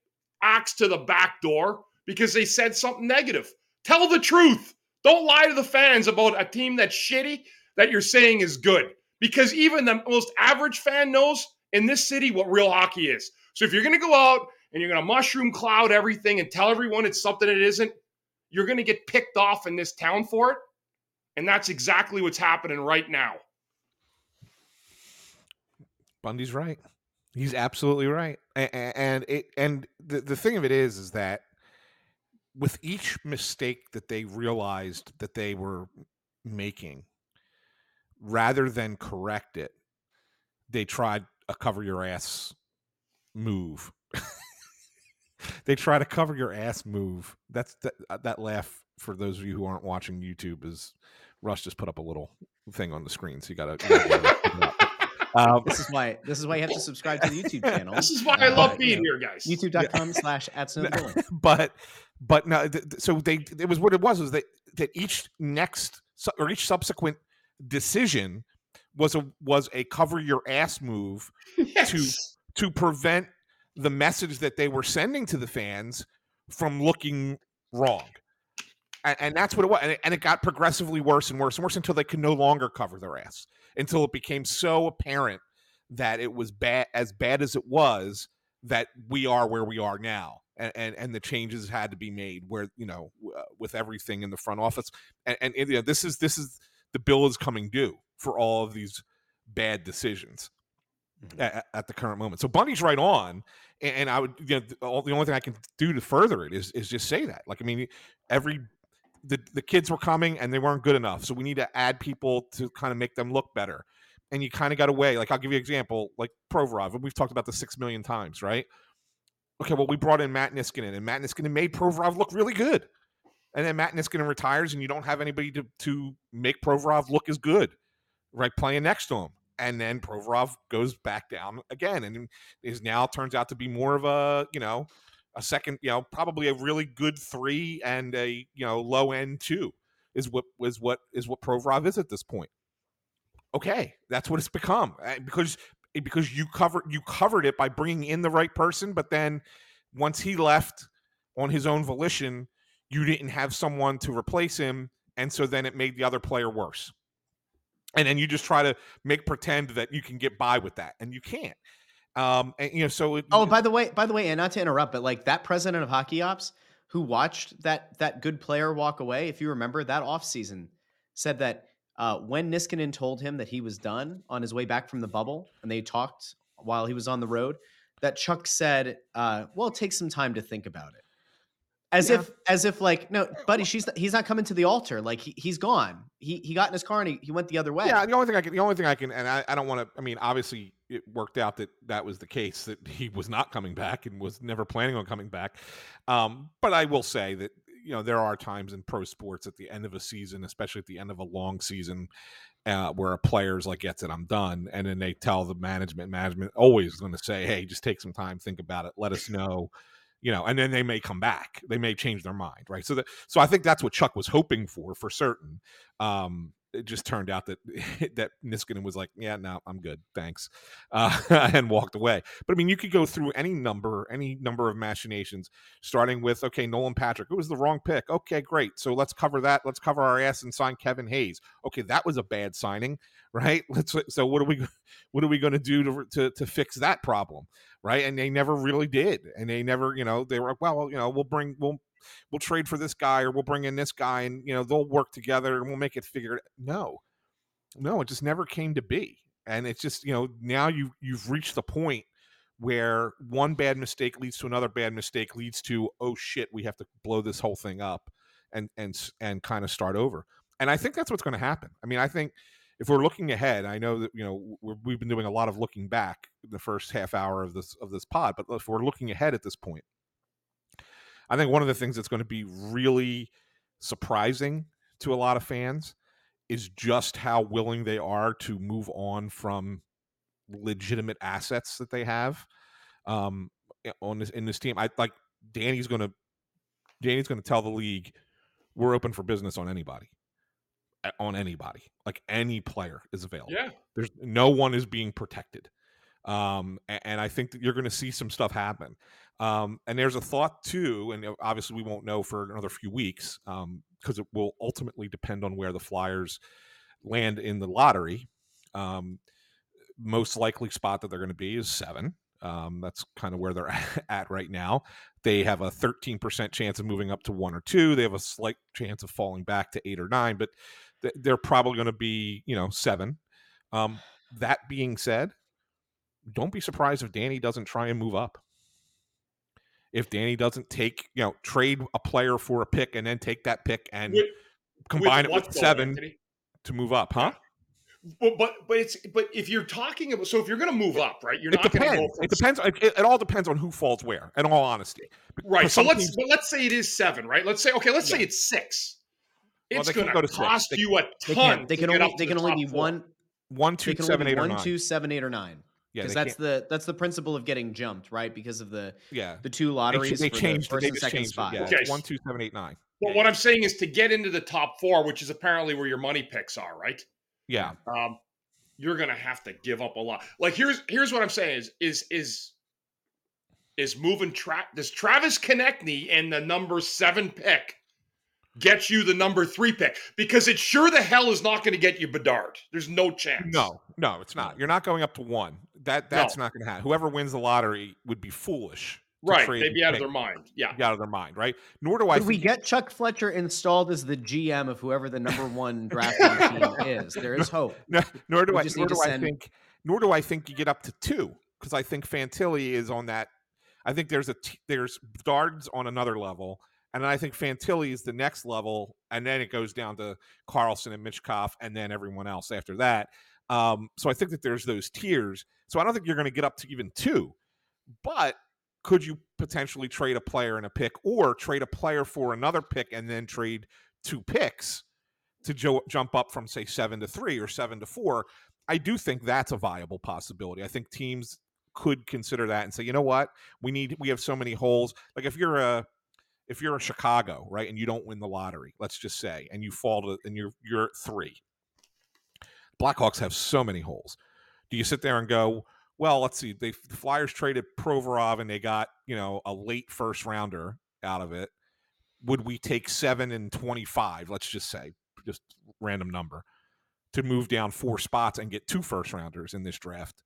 axed to the back door because they said something negative. Tell the truth. Don't lie to the fans about a team that's shitty that you're saying is good. Because even the most average fan knows in this city what real hockey is. So if you're going to go out and you're going to mushroom cloud everything and tell everyone it's something it isn't, you're going to get picked off in this town for it. And that's exactly what's happening right now. Bundy's right. He's absolutely right. And, it and the, the thing of it is is that with each mistake that they realized that they were making, rather than correct it, they tried a cover your ass move. they try to cover your ass move. That's that, uh, that laugh for those of you who aren't watching YouTube is Russ just put up a little thing on the screen, so you gotta. Um, This is why. This is why you have to subscribe to the YouTube channel. This is why I love Uh, being you know, here, guys. YouTube.com slash at Snow the but but no th- th- so they it was what it was was that that each next su- or each subsequent decision was a was a cover your ass move Yes. to prevent the message that they were sending to the fans from looking wrong. And, and that's what it was and it, and it got progressively worse and worse and worse until they could no longer cover their ass until it became so apparent that it was bad as bad as it was that we are where we are now and and, and the changes had to be made where you know uh, with everything in the front office. And, and you know, this is this is the bill is coming due for all of these bad decisions at, at the current moment. So bundy's right on and, i would you know the only thing i can do to further it is is just say that. Like i mean every the, the kids were coming and they weren't good enough so we need to add people to kind of make them look better. And you kind of got away like i'll give you an example like provorov and we've talked about the six million times right? Okay well we brought in matt niskanen and matt niskanen made provorov look really good. And then matt niskanen retires and you don't have anybody to, to make provorov look as good right playing next to him and then provorov goes back down again and is now turns out to be more of a you know a second you know probably a really good three and a you know low end two is what is what is what provorov is at this point. Okay that's what it's become uh, because because you covered you covered it by bringing in the right person but then once he left on his own volition you didn't have someone to replace him and so then it made the other player worse and then you just try to make pretend that you can get by with that and you can't um and you know so it, Oh, by the way, by the way, and not to interrupt, but like that president of hockey ops who watched that that good player walk away, if you remember that offseason, said that uh, when Niskanen told him that he was done on his way back from the bubble, and they talked while he was on the road, that Chuck said, uh, "Well, take some time to think about it." As Yeah. if, as if, like, no, buddy, she's he's not coming to the altar. Like he, he's gone. He he got in his car and he, he went the other way. Yeah, the only thing I can, the only thing I can, and I, I don't want to. I mean, obviously, it worked out that that was the case that he was not coming back and was never planning on coming back. Um, but I will say that you know there are times in pro sports at the end of a season, especially at the end of a long season, uh, where a player's like, "Gets it, I'm done," and then they tell the management. Management always going to say, "Hey, just take some time, think about it, let us know." You know, and then they may come back. They may change their mind, right? So that, so I think that's what Chuck was hoping for, for certain. Um, it just turned out that that Niskanen was like, "Yeah, no, I'm good, thanks," uh, and walked away. But I mean, you could go through any number, any number of machinations, starting with, okay, Nolan Patrick, it was the wrong pick. Okay, great. So let's cover that. Let's cover our ass and sign Kevin Hayes. Okay, that was a bad signing, right? Let's. So what are we, what are we going to do to to to fix that problem, right? And they never really did, and they never, you know, they were like, well, you know, we'll bring, we'll we'll trade for this guy or we'll bring in this guy and you know they'll work together and we'll make it figured no no it just never came to be and it's just you know now you you've reached the point where one bad mistake leads to another bad mistake leads to oh shit we have to blow this whole thing up and and and kind of start over and i think that's what's going to happen i mean i think if we're looking ahead i know that you know we're, we've been doing a lot of looking back the first half hour of this of this pod but if we're looking ahead at this point I think one of the things that's going to be really surprising to a lot of fans is just how willing they are to move on from legitimate assets that they have um, on this in this team. I like Danny's going to Danny's going to tell the league we're open for business on anybody, on anybody, like any player is available. Yeah. There's no one is being protected. Um, a- and, I think that you're going to see some stuff happen. Um, and there's a thought too, and obviously we won't know for another few weeks because it will ultimately depend on where the Flyers land in the lottery. Um, most likely spot that they're going to be is seven. Um, that's kind of where they're at right now. They have a 13% chance of moving up to one or two. They have a slight chance of falling back to eight or nine, but they're probably going to be, you know, seven. Um, that being said, don't be surprised if Danny doesn't try and move up. If Danny doesn't take, you know, trade a player for a pick and then take that pick and With- combine it with seven to move up, huh? But, but but it's but if you're talking about so if you're going to move up, right? You're It not going to go from It depends. It, it all depends on who falls where. In all honesty, right. So let's teams- but let's say it is seven, right? Let's say okay, let's say it's six. Well, It's they can't going go to to six. cost They- you a They ton. can they can get only up they can the only be four. one one, They two, can seven, only eight, or nine. two, seven, eight, or nine. yeah, Because that's can't- the that's the principle of getting jumped, right? Because of the yeah. the two lotteries they for changed. the first they and second changed spot. Yeah, Okay. it's one, two, seven, eight, nine. But what I'm saying is to get into the top four, which is apparently where your money picks are, right? Yeah, Um, you're gonna have to give up a lot. Like here's here's what I'm saying is is is is moving track. Does Travis Konecny and the number seven pick get you the number three pick? Because it sure the hell is not going to get you Bedard. There's no chance. no, no, it's not. You're not going up to one. That that's not going to happen. Whoever wins the lottery would be foolish. right? They'd be out of their mind. Yeah. Out of their mind, right? Nor do I Could we get Chuck Fletcher installed as the GM of whoever the number one drafting team is? There is hope. No, nor do We I. Nor do I send- think. Nor do I think you get up to two because I think Fantilli is on that. I think there's a t- there's Dards on another level, and then I think Fantilli is the next level, and then it goes down to Carlsson and Michkov, and then everyone else after that. Um, so I think that there's those tiers. So I don't think you're going to get up to even two, but could you potentially trade a player and a pick, or trade a player for another pick and then trade two picks to jo- jump up from say seven to three or seven to four? I do think that's a viable possibility. I think teams could consider that and say, you know what, we need we have so many holes. Like if you're a if you're a Chicago, right, and you don't win the lottery, let's just say, and you fall to and you're you're three. Blackhawks have so many holes. Do you sit there and go, well, let's see, they the Flyers traded Provorov and they got, you know, a late first rounder out of it. Would we take seven and twenty five, let's just say, just random number, to move down four spots and get two first rounders in this draft,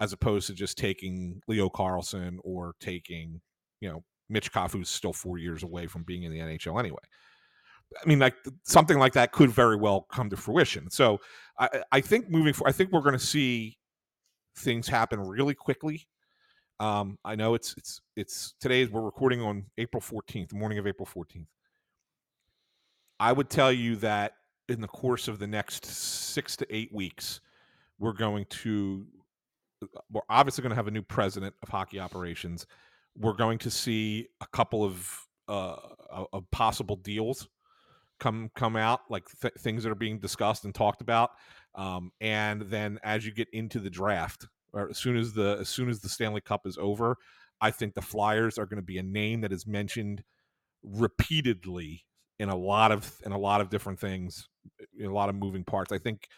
as opposed to just taking Leo Carlsson or taking, you know, Mitch who's still four years away from being in the NHL anyway. I mean, like something like that could very well come to fruition. So I, I think moving forward, I think we're going to see things happen really quickly. Um, I know it's it's it's today we're recording on April 14th, the morning of April 14th. I would tell you that in the course of the next six to eight weeks, we're going to we're obviously going to have a new president of hockey operations. We're going to see a couple of uh, of possible deals come come out, like th- things that are being discussed and talked about. Um, and then as you get into the draft, or as soon as the as soon as the Stanley Cup is over, I think the Flyers are going to be a name that is mentioned repeatedly in a lot of in a lot of different things, in a lot of moving parts. I think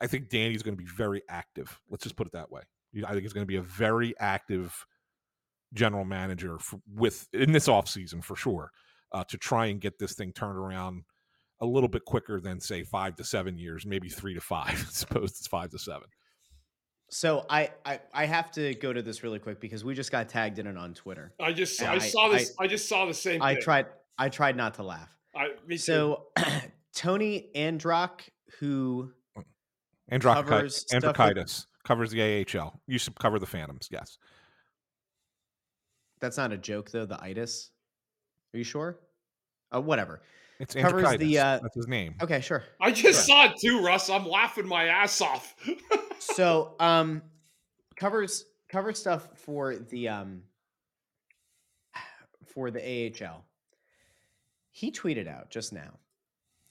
I think Danny's going to be very active. Let's just put it that way. I think he's going to be a very active general manager for, with in this offseason for sure uh, to try and get this thing turned around a little bit quicker than say five to seven years, maybe three to five. I suppose it's five to seven. So I, I I have to go to this really quick because we just got tagged in it on Twitter. I just I, I- saw this. I, just saw the same. I thing. tried I tried not to laugh. I, me too. So Tony Androck, who Androkakis Covers stuff with- covers the AHL. Used to cover the Phantoms. Yes. That's not a joke though, the itis. Are you sure? Uh, whatever. It's Covers Androckitis. the, uh, That's his name. Okay, sure. I just saw it too, Russ. I'm laughing my ass off. so um covers covers stuff for the um for the AHL. He tweeted out just now.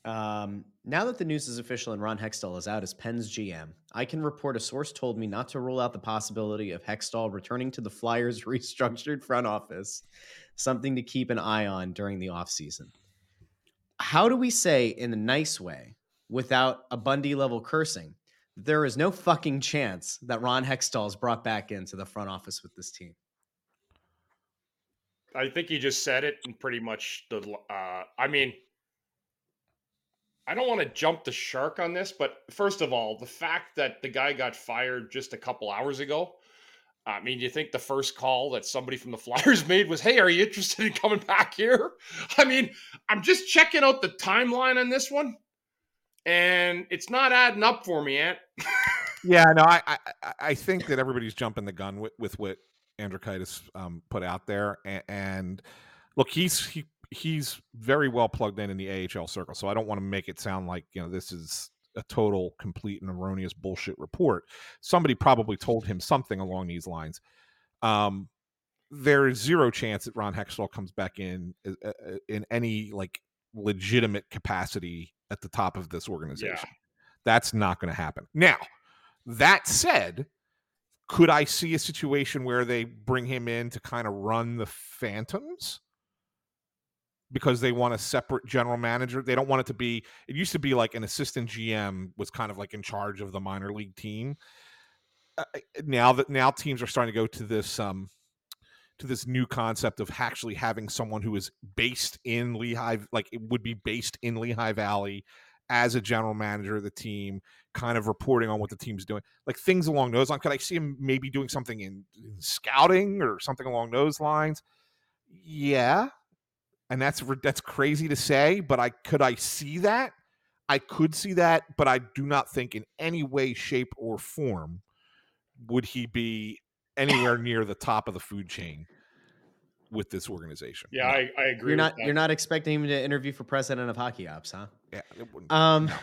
Um, now that the news is official and Ron Hextall is out as Penn's GM, I can report a source told me not to rule out the possibility of Hextall returning to the Flyers' restructured front office, something to keep an eye on during the offseason. How do we say in a nice way, without a Bundy level cursing, that there is no fucking chance that Ron Hextall is brought back into the front office with this team. I think he just said it and pretty much the. Uh, I mean, I don't want to jump the shark on this, but first of all, the fact that the guy got fired just a couple hours ago. I mean, you think the first call that somebody from the Flyers made was, "Hey, are you interested in coming back here?" I mean, I'm just checking out the timeline on this one, and it's not adding up for me, Ant. Yeah, no, I, I I- think that everybody's jumping the gun with, with what Androckitis um, put out there, and, and look, he's he he's very well plugged in in the AHL circle, so I don't want to make it sound like you know this is a total, complete, and erroneous bullshit report. Somebody probably told him something along these lines. Um, there is zero chance that Ron Hextall comes back in uh, uh, in any like legitimate capacity at the top of this organization. That's not going to happen. Now, That said, could I see a situation where they bring him in to kind of run the Phantoms? Because they want a separate general manager. They don't want it to be, it used to be like an assistant GM was kind of like in charge of the minor league team. Uh, now that now teams are starting to go to this um to this new concept of actually having someone who is based in Lehigh, like it would be based in Lehigh Valley as a general manager of the team, kind of reporting on what the team's doing, like things along those lines. Could I see him maybe doing something in, in scouting or something along those lines? Yeah, and that's that's crazy to say, but I could I see that. I could see that, but I do not think in any way, shape, or form would he be anywhere near the top of the food chain with this organization. Yeah, I, I agree. You're not with that. you're not expecting him to interview for president of hockey ops, huh? Yeah, it wouldn't- Um, no.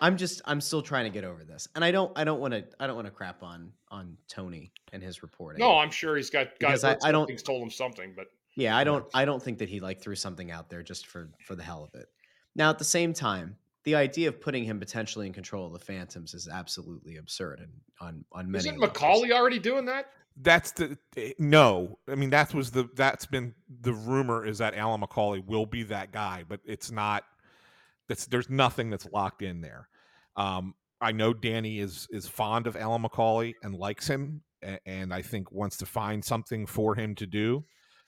I'm just I'm still trying to get over this, and I don't I don't want to I don't want to crap on on Tony and his reporting. No, I'm sure he's got guys. I- I don't- Things told him something, but yeah, I don't I don't think that he like threw something out there just for for the hell of it. Now at the same time, the idea of putting him potentially in control of the Phantoms is absolutely absurd and on on many. isn't levels. McCauley already doing that? That's the eh, no. I mean, that was the that's been the rumor is that Alyn McCauley will be that guy, but it's not. That's there's nothing that's locked in there. Um, I know Danny is is fond of Alyn McCauley and likes him, and I think wants to find something for him to do.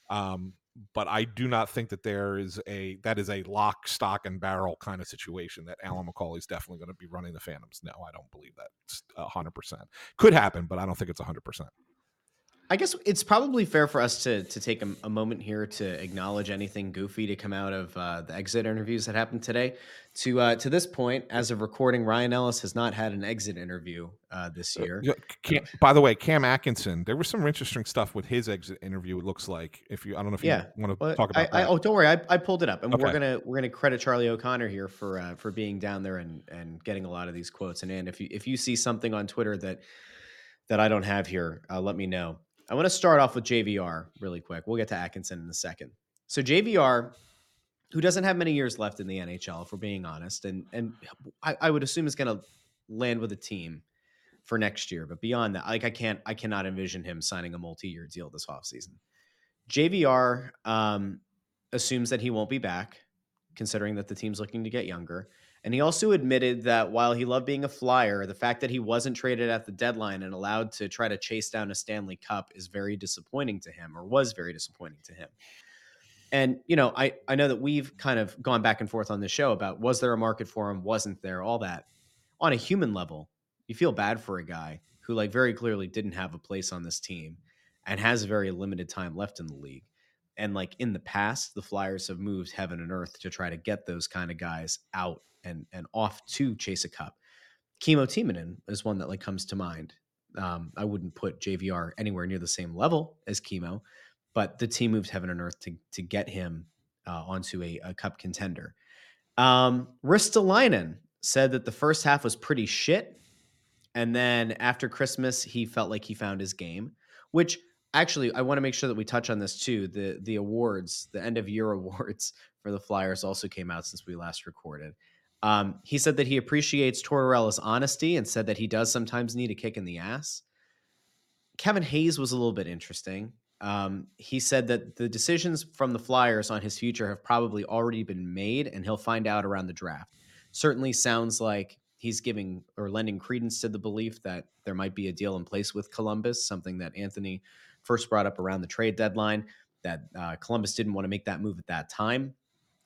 Um, but I do not think that there is a that is a lock, stock, and barrel kind of situation that Alyn McCauley is definitely going to be running the Phantoms. No, I don't believe that. Hundred percent could happen, but I don't think it's hundred percent. I guess it's probably fair for us to to take a, a moment here to acknowledge anything goofy to come out of uh, the exit interviews that happened today. To uh, to this point, as of recording, Ryan Ellis has not had an exit interview uh, this year. Yeah, Cam, by the way, Cam Atkinson, there was some interesting stuff with his exit interview. It looks like if you, I don't know if Yeah, you want to But talk I, about I, that. oh, don't worry, I, I pulled it up, and we're gonna we're gonna credit Charlie O'Connor here for uh, for being down there and and getting a lot of these quotes. And, and if you if you see something on Twitter that that I don't have here, uh, let me know. I want to start off with JVR really quick. We'll get to Atkinson in a second. So JVR, who doesn't have many years left in the NHL, if we're being honest, and and I, I would assume is going to land with a team for next year. But beyond that, like I can't, I cannot envision him signing a multi-year deal this offseason. JVR um, assumes that he won't be back, considering that the team's looking to get younger. And he also admitted that while he loved being a flyer, the fact that he wasn't traded at the deadline and allowed to try to chase down a Stanley Cup is very disappointing to him, or was very disappointing to him. And you know, I I know that we've kind of gone back and forth on the show about was there a market for him, wasn't there, all that. On a human level, you feel bad for a guy who like very clearly didn't have a place on this team and has very limited time left in the league. And like in the past, the Flyers have moved heaven and earth to try to get those kind of guys out and and off to chase a cup. Kimmo Timonen is one that like comes to mind. Um, I wouldn't put JVR anywhere near the same level as Chemo, but the team moved heaven and earth to to get him uh, onto a, a cup contender. Um, Ristolainen said that the first half was pretty shit, and then after Christmas, he felt like he found his game. Which actually, I want to make sure that we touch on this too. The the awards, the end of year awards for the Flyers, also came out since we last recorded. Um, he said that he appreciates Tortorella's honesty and said that he does sometimes need a kick in the ass. Kevin Hayes was a little bit interesting. Um, he said that the decisions from the Flyers on his future have probably already been made, and he'll find out around the draft. Certainly sounds like he's giving or lending credence to the belief that there might be a deal in place with Columbus, something that Anthony first brought up around the trade deadline. That uh, Columbus didn't want to make that move at that time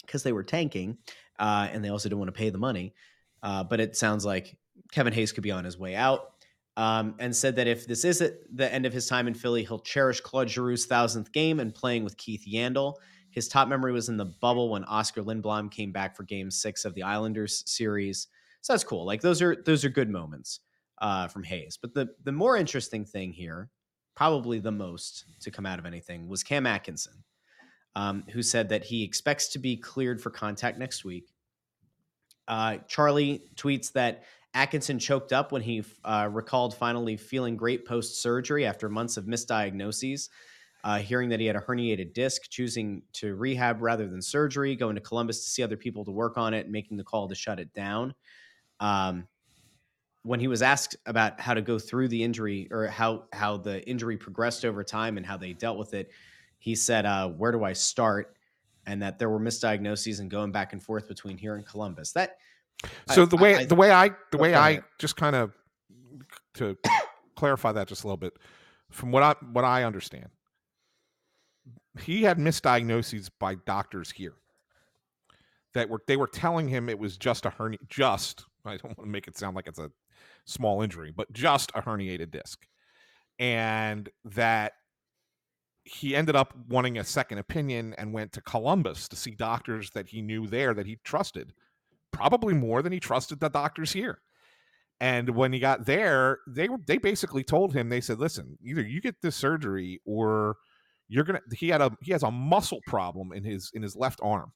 because they were tanking, uh, and they also didn't want to pay the money. Uh, but it sounds like Kevin Hayes could be on his way out um, and said that if this is the end of his time in Philly, he'll cherish Claude Giroux's thousandth game and playing with Keith Yandle. His top memory was in the bubble when Oskar Lindblom came back for Game Six of the Islanders series. So that's cool. Like those are those are good moments uh, from Hayes. But the the more interesting thing here, probably the most to come out of anything, was Cam Atkinson, um, who said that he expects to be cleared for contact next week. Uh, Charlie tweets that Atkinson choked up when he uh, recalled finally feeling great post surgery after months of misdiagnoses. uh, hearing that he had a herniated disc, choosing to rehab rather than surgery, going to Columbus to see other people to work on it, making the call to shut it down. Um, when he was asked about how to go through the injury or how how the injury progressed over time and how they dealt with it, he said, uh, "Where do I start?" And that there were misdiagnoses and going back and forth between here and Columbus. That So I- the way I- the way I the Oh, way I just kind of to clarify that just a little bit from what I what I understand, he had misdiagnoses by doctors here that were they were telling him it was just a hernia just I don't want to make it sound like it's a small injury, but just a herniated disc. And that he ended up wanting a second opinion and went to Columbus to see doctors that he knew there that he trusted probably more than he trusted the doctors here. And when he got there, they were they basically told him they said, "Listen, either you get this surgery or you're gonna." He had a he has a muscle problem in his in his left arm,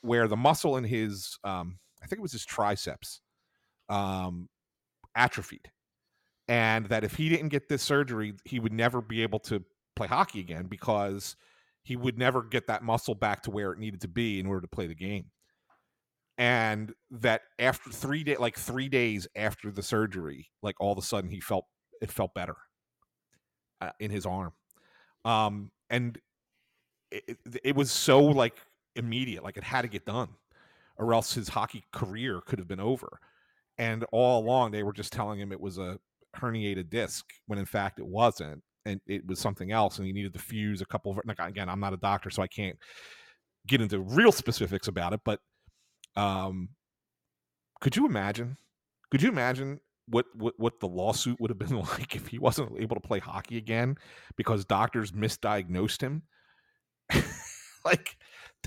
where the muscle in his um, I think it was his triceps, um, atrophied, and that if he didn't get this surgery, he would never be able to play hockey again because he would never get that muscle back to where it needed to be in order to play the game. And that after three day like three days after the surgery like all of a sudden he felt it felt better uh, in his arm. Um and it, it, it was so like immediate like it had to get done or else his hockey career could have been over and all along they were just telling him it was a herniated disc when in fact it wasn't and it was something else and he needed to fuse a couple of like, again i'm not a doctor so i can't get into real specifics about it but um, could you imagine? Could you imagine what, what what the lawsuit would have been like if he wasn't able to play hockey again because doctors misdiagnosed him? like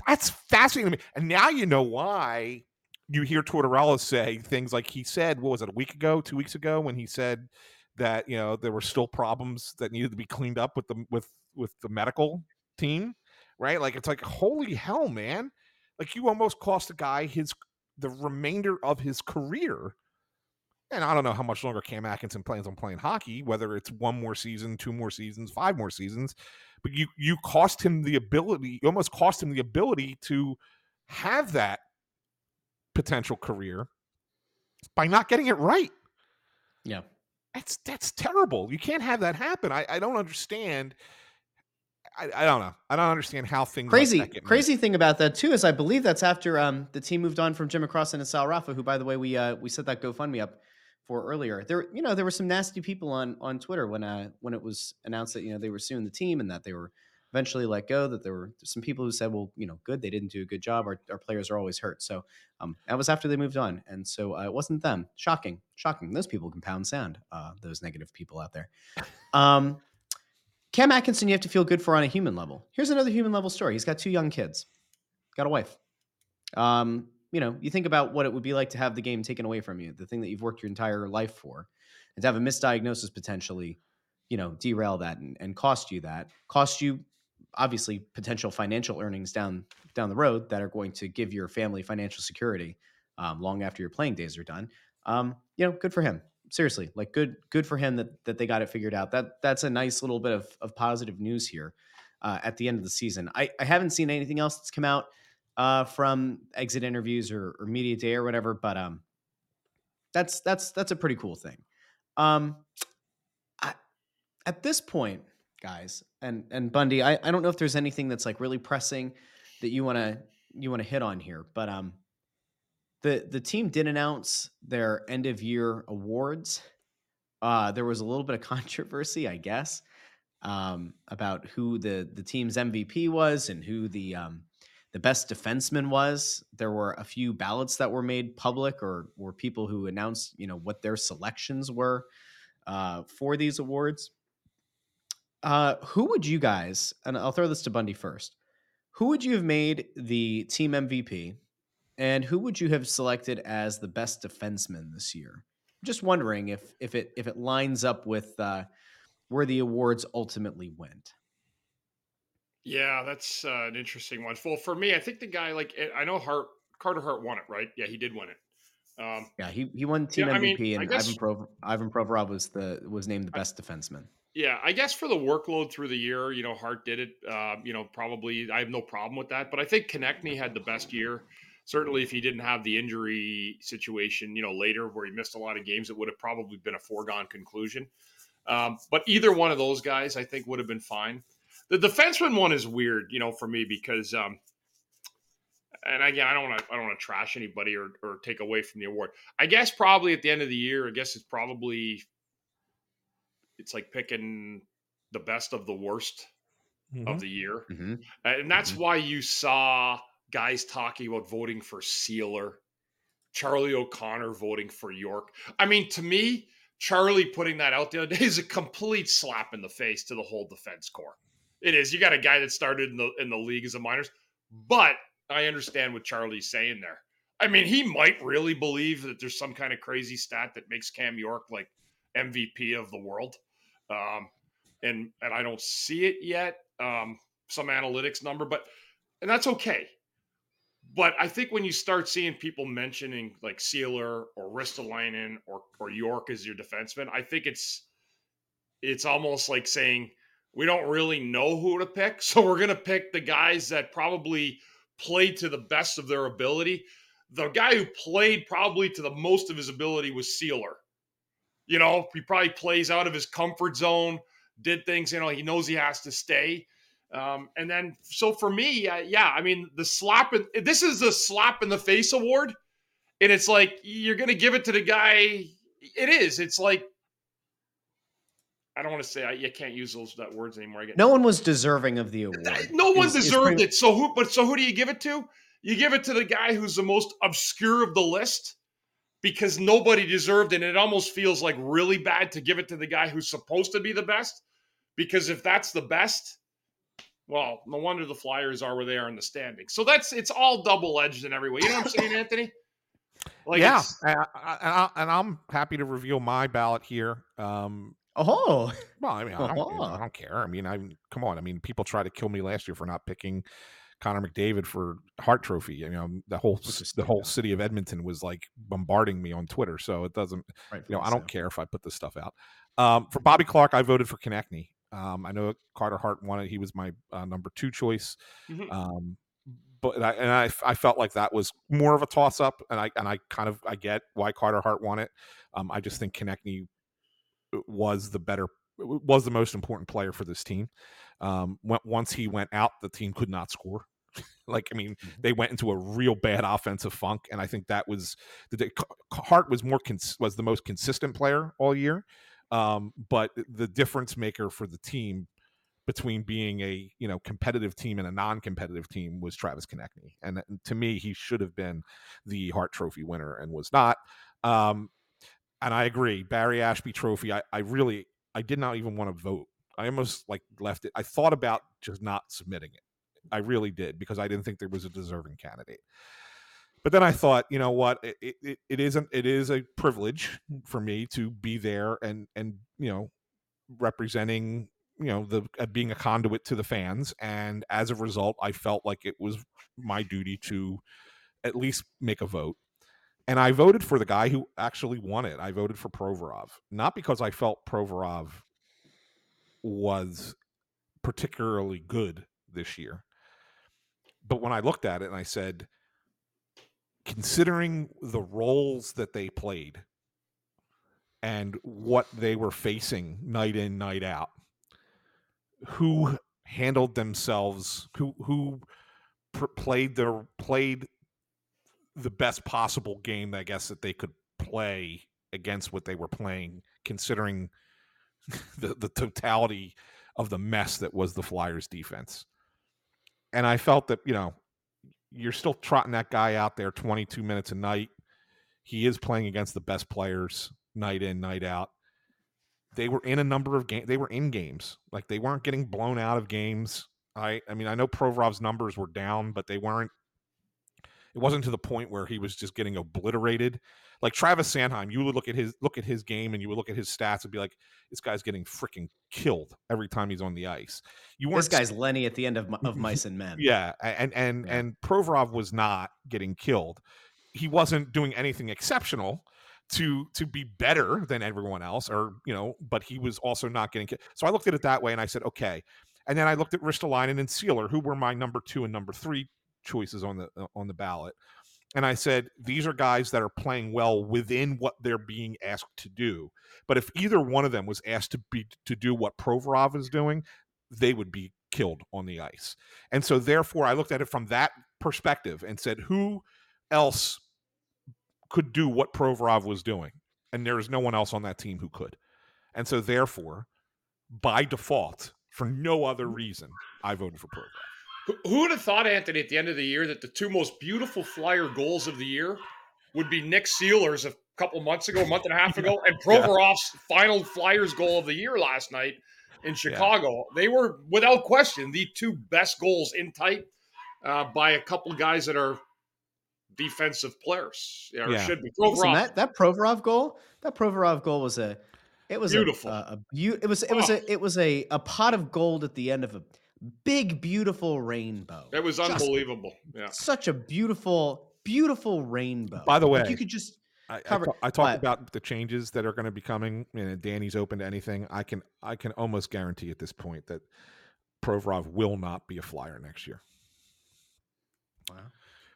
that's fascinating to me. And now you know why you hear Tortorella say things like he said, what was it, a week ago, two weeks ago, when he said that you know there were still problems that needed to be cleaned up with the with with the medical team, right? Like it's like holy hell, man! Like you almost cost a guy his the remainder of his career. And I don't know how much longer Cam Atkinson plans on playing hockey, whether it's one more season, two more seasons, five more seasons, but you you cost him the ability, you almost cost him the ability to have that potential career by not getting it right. Yeah. That's that's terrible. You can't have that happen. I, I don't understand. I, I don't know. I don't understand how things like Crazy, that get made. crazy thing about that too is I believe that's after um, the team moved on from Jim McCrossin and Sal Raffa, who by the way we uh, we set that GoFundMe up for earlier. There, you know, there were some nasty people on on Twitter when uh when it was announced that you know they were suing the team and that they were eventually let go. That there were some people who said, well, you know, good, they didn't do a good job. Our, our players are always hurt. So um, that was after they moved on, and so uh, it wasn't them. Shocking, shocking. Those people can pound sand. Uh, those negative people out there. Um, Cam Atkinson, you have to feel good for on a human level. Here's another human level story. He's got two young kids, got a wife. Um, you know, you think about what it would be like to have the game taken away from you, the thing that you've worked your entire life for, and to have a misdiagnosis potentially, you know, derail that and, and cost you that, cost you obviously potential financial earnings down down the road that are going to give your family financial security um, long after your playing days are done. Um, you know, good for him. Seriously, like good good for him that that they got it figured out. That that's a nice little bit of of positive news here uh, at the end of the season. I, I haven't seen anything else that's come out uh, from exit interviews or, or media day or whatever, but um, that's that's that's a pretty cool thing. Um, I, at this point, guys, and and Bundy, I, I don't know if there's anything that's like really pressing that you want to you want to hit on here, but um, the the team did announce their end of year awards. Uh, there was a little bit of controversy, I guess, um, about who the the team's MVP was and who the um, the best defenseman was. There were a few ballots that were made public, or or people who announced, you know, what their selections were uh, for these awards. Uh, who would you guys? And I'll throw this to Bundy first. Who would you have made the team MVP, and who would you have selected as the best defenseman this year? I'm just wondering if if it if it lines up with uh, where the awards ultimately went. Yeah, that's uh, an interesting one. Well, for me, I think the guy like eh, I know Hart Carter Hart won it, right? Yeah, he did win it. Um, Yeah, he he won team Yeah, I mean, MVP, I and guess- Ivan Prov- Ivan Provorov was the was named the best defenseman. Yeah, I guess for the workload through the year, you know, Hart did it. Uh, you know, probably I have no problem with that. But I think Konecny had the best year. Certainly, if he didn't have the injury situation, you know, later where he missed a lot of games, it would have probably been a foregone conclusion. Um, but either one of those guys, I think, would have been fine. The defenseman one is weird, you know, for me because, um, and again, I don't want to, I don't want to trash anybody or, or take away from the award. I guess probably at the end of the year, I guess it's probably, it's like picking the best of the worst Mhm. of the year, Mhm. and that's Mhm. why you saw guys talking about voting for Seeler, Charlie O'Connor voting for York. I mean, to me, Charlie putting that out the other day is a complete slap in the face to the whole defense corps. It is. You got a guy that started in the in the league as a minors, but I understand what Charlie's saying there. I mean, he might really believe that there's some kind of crazy stat that makes Cam York like MVP of the world, um, and and I don't see it yet. Um, some analytics number, but and that's okay. But I think when you start seeing people mentioning like Seeler or Ristolainen or or York as your defenseman, I think it's it's almost like saying we don't really know who to pick, so we're gonna pick the guys that probably played to the best of their ability. The guy who played probably to the most of his ability was Seeler. You know, he probably plays out of his comfort zone, did things, you know, he knows he has to stay. Um, and then, so for me, uh, yeah, I mean, the slap, in, this is the slap in the face award. And it's like, you're going to give it to the guy. It is. It's like, I don't want to say, I, you can't use those that words anymore. I get, No one was deserving of the award. no one deserved pretty- it. So who? But so who do you give it to? You give it to the guy who's the most obscure of the list because nobody deserved it. And it almost feels like really bad to give it to the guy who's supposed to be the best. Because if that's the best, well, no wonder the Flyers are where they are in the standings. So that's it's all double edged in every way. You know what I'm saying, Anthony? Like yeah, and, I, and I- and I'm happy to reveal my ballot here. Um, Oh, well, I mean, I don't, you know, I Uh-huh. don't care. I mean, I come on. I mean, people tried to kill me last year for not picking Connor McDavid for Hart Trophy. You know, the whole the whole city of Edmonton was like bombarding me on Twitter. So it doesn't. right. You know, I don't care if I put this stuff out. Um, for Bobby Clarke, I voted for Konecny. Um, I know Carter Hart wanted. He was my uh, number two choice. Mhm. Um, but I, and I, I felt like that was more of a toss up, and I and I kind of I get why Carter Hart won it. Um, I just think Konecny was the better was the most important player for this team. Um, once he went out, the team could not score. like I mean, they went into a real bad offensive funk, and I think that was the Hart was more cons- was the most consistent player all year. Um, but the difference maker for the team between being a you know competitive team and a non-competitive team was Travis Konecny, and, and to me, he should have been the Hart Trophy winner and was not. Um, and I agree, Barry Ashbee Trophy. I, I really, I did not even want to vote. I almost like left it. I thought about just not submitting it. I really did because I didn't think there was a deserving candidate. But then I thought, you know what? It, it, it- isn't. It is a privilege for me to be there and and you know representing you know the uh, being a conduit to the fans and as a result i felt like it was my duty to at least make a vote and i voted for the guy who actually won it i voted for provorov not because i felt provorov was particularly good this year. But when i looked at it and i said considering the roles that they played and what they were facing night in night out who handled themselves who who pr- played their played the best possible game i guess that they could play against what they were playing considering the, the totality of the mess that was the flyers defense. And i felt that you know you're still trotting that guy out there 22 minutes a night. He is playing against the best players night in night out. They were in a number of games they were in games. Like they weren't getting blown out of games. I i mean i know provorov's numbers were down but they weren't it wasn't to the point where he was just getting obliterated like travis sanheim you would look at his look at his game and you would look at his stats and be like this guy's getting freaking killed every time he's on the ice you This guy's Lenny at the end of, of Mice and Men. yeah, and and Yeah. and Provorov was not getting killed. He wasn't doing anything exceptional to to be better than everyone else, or you know, but he was also not getting. killed. So I looked at it that way, and I said, okay. And then I looked at Ristolainen and Seeler, who were my number two and number three choices on the uh, on the ballot, and I said these are guys that are playing well within what they're being asked to do. But if either one of them was asked to be to do what Provorov is doing, they would be killed on the ice. And so therefore I looked at it from that perspective and said who else could do what Provorov was doing? And there is no one else on that team who could. And so therefore by default for no other reason I voted for Provorov. Who- Who would have thought, Anthony, at the end of the year, that the two most beautiful Flyer goals of the year would be Nick Seeler's a couple months ago, a month and a half ago, and Provorov's final Flyers goal of the year last night in Chicago. They were, without question, the two best goals in tight uh, by a couple guys that are defensive players. Or Yeah. should be. Listen, that that Provorov goal, that Provorov goal was a, it was Beautiful. A, a, a it was it was Oh. a it was a a pot of gold at the end of a big beautiful rainbow. that was Just unbelievable. Yeah. Such a beautiful beautiful rainbow. By the Like, way, you could just I, I, cover- ta- I talked about the changes that are going to be coming, and Danny's open to anything. I can I can almost guarantee at this point that Provorov will not be a flyer next year. Wow.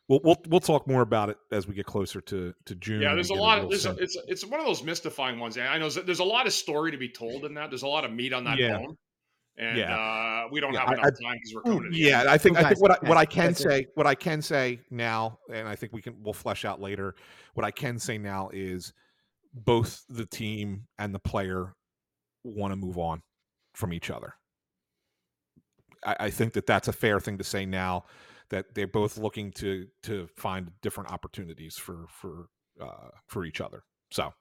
We'll we'll we'll talk more about it as we get closer to to June. Yeah, there's a lot of there's a, it's it's one of those mystifying ones. and I know there's a lot of story to be told in that. There's a lot of meat on that Yeah. bone, and Yeah. uh, we don't Yeah, have I- enough I- time because we're Ooh, coming to the yeah, end. I think Oh, I think what I, what I can that's it. say what I can say now, and I think we can we'll flesh out later. What I can say now is both the team and the player want to move on from each other. I, I think that that's a fair thing to say now that they're both looking to to find different opportunities for for uh, for each other. So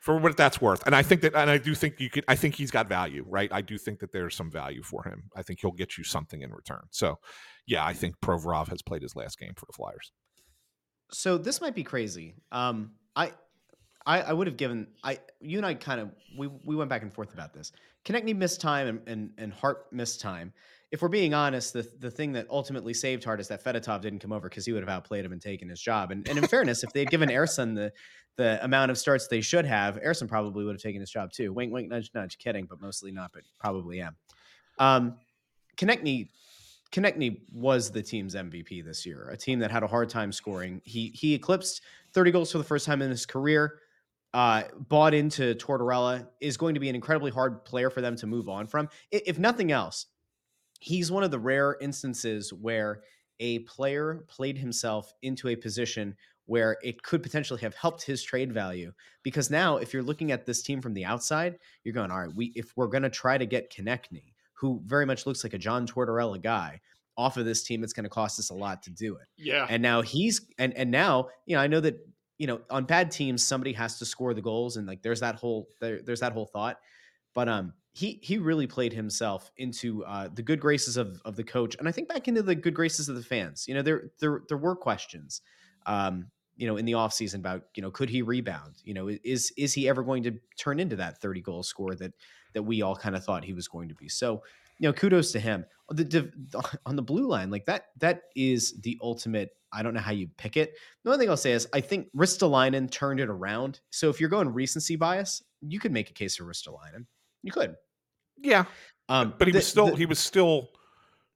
for what that's worth, and I think that, and I do think you could. I think he's got value, right? I do think that there's some value for him. I think he'll get you something in return. So, yeah, I think Provorov has played his last game for the Flyers. so this might be crazy. Um, I, I, I would have given I you and I kind of we we went back and forth about this. Konecny missed time and, and and Hart missed time. If we're being honest, the the thing that ultimately saved Hart is that Fedotov didn't come over because he would have outplayed him and taken his job. And, and in fairness, if they had given Ersson the the amount of starts they should have, Ersson probably would have taken his job too. Wink, wink, nudge, nudge. Kidding, but mostly not. But probably am. Um, Konecny Konecny was the team's MVP this year, a team that had a hard time scoring. He he eclipsed 30 goals for the first time in his career. Uh, bought into Tortorella is going to be an incredibly hard player for them to move on from. If nothing else, he's one of the rare instances where a player played himself into a position where it could potentially have helped his trade value. Because now, if you're looking at this team from the outside, you're going, all right, we if we're going to try to get Konecny, who very much looks like a John Tortorella guy, off of this team, it's going to cost us a lot to do it. Yeah, And now he's and and now you know I know that you know on bad teams somebody has to score the goals and like there's that whole there, there's that whole thought, but um he he really played himself into uh, the good graces of of the coach and I think back into the good graces of the fans. You know there there there were questions. Um, you know, in the offseason about, you know, could he rebound? You know, is is he ever going to turn into that 30 goal scorer that that we all kind of thought he was going to be? So, you know, kudos to him. The, div- on the blue line, like that, that is the ultimate. I don't know how you pick it. The only thing I'll say is I think Ristolainen turned it around. So if you're going recency bias, you could make a case for Ristolainen. You could. Yeah, Um, but he the- was still the- he was still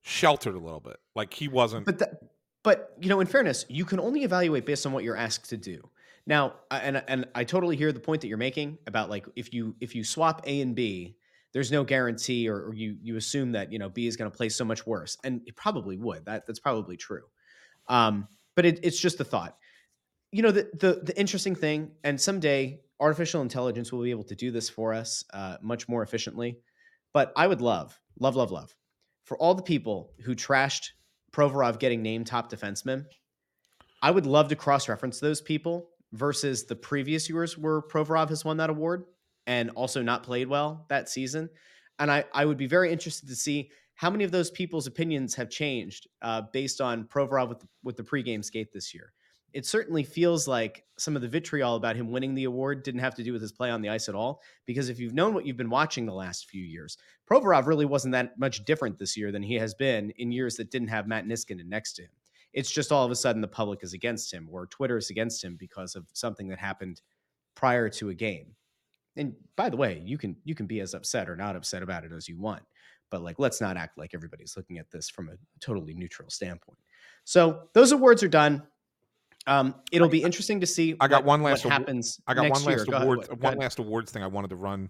sheltered a little bit. Like he wasn't. But that, but you know, in fairness, you can only evaluate based on what you're asked to do. Now, and and I totally hear the point that you're making about like if you if you swap A and B, there's no guarantee, or, or you you assume that you know B is going to play so much worse, and it probably would. That that's probably true. Um, but it, it's just the thought. You know, the, the the interesting thing, and someday artificial intelligence will be able to do this for us uh, much more efficiently. But I would love, love, love, love for all the people who trashed Provorov getting named top defenseman. I would love to cross reference those people versus the previous years where Provorov has won that award and also not played well that season. And I, I would be very interested to see how many of those people's opinions have changed uh, based on Provorov with the, with the pregame skate this year. It certainly feels like some of the vitriol about him winning the award didn't have to do with his play on the ice at all. Because if you've known what you've been watching the last few years, Provorov really wasn't that much different this year than he has been in years that didn't have Matt Niskanen next to him. It's just all of a sudden the public is against him or Twitter is against him because of something that happened prior to a game. And by the way, you can you can be as upset or not upset about it as you want, but like let's not act like everybody's looking at this from a totally neutral standpoint. So those awards are done. Um, it'll be interesting to see. I got what- one last happens. I got next one last year. Go ahead, awards go one last awards thing I wanted to run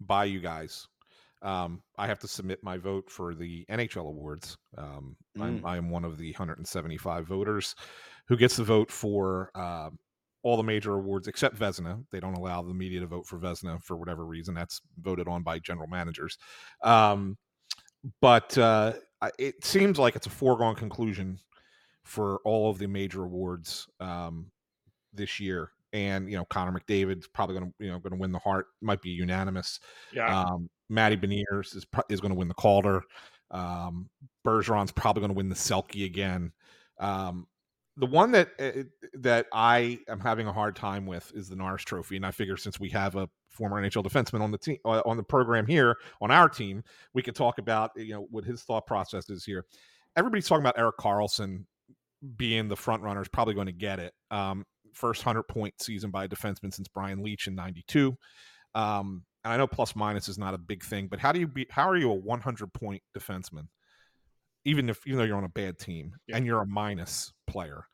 by you guys. Um, I have to submit my vote for the NHL awards. Um, Mm. I'm, I am one of the 175 voters who gets the vote for uh, all the major awards except Vezina. They don't allow the media to vote for Vezina for whatever reason. That's voted on by general managers. Um, but uh, it seems like it's a foregone conclusion for all of the major awards um, this year. And you know, Connor McDavid's probably going to you know going to win the Hart. Might be unanimous. Yeah. Um, Matty Beniers is pro- is going to win the Calder. Um, Bergeron's probably going to win the Selke again. Um, the one that uh, that I am having a hard time with is the Norris Trophy, and I figure since we have a former NHL defenseman on the team uh, on the program here on our team, we could talk about you know what his thought process is here. Everybody's talking about Erik Karlsson being the front runner is probably going to get it. Um, first hundred point season by a defenseman since Brian Leetch in '92. Um, and I know plus minus is not a big thing, but how do you be? How are you a 100 point defenseman, even if even though you're on a bad team Yeah. and you're a minus player?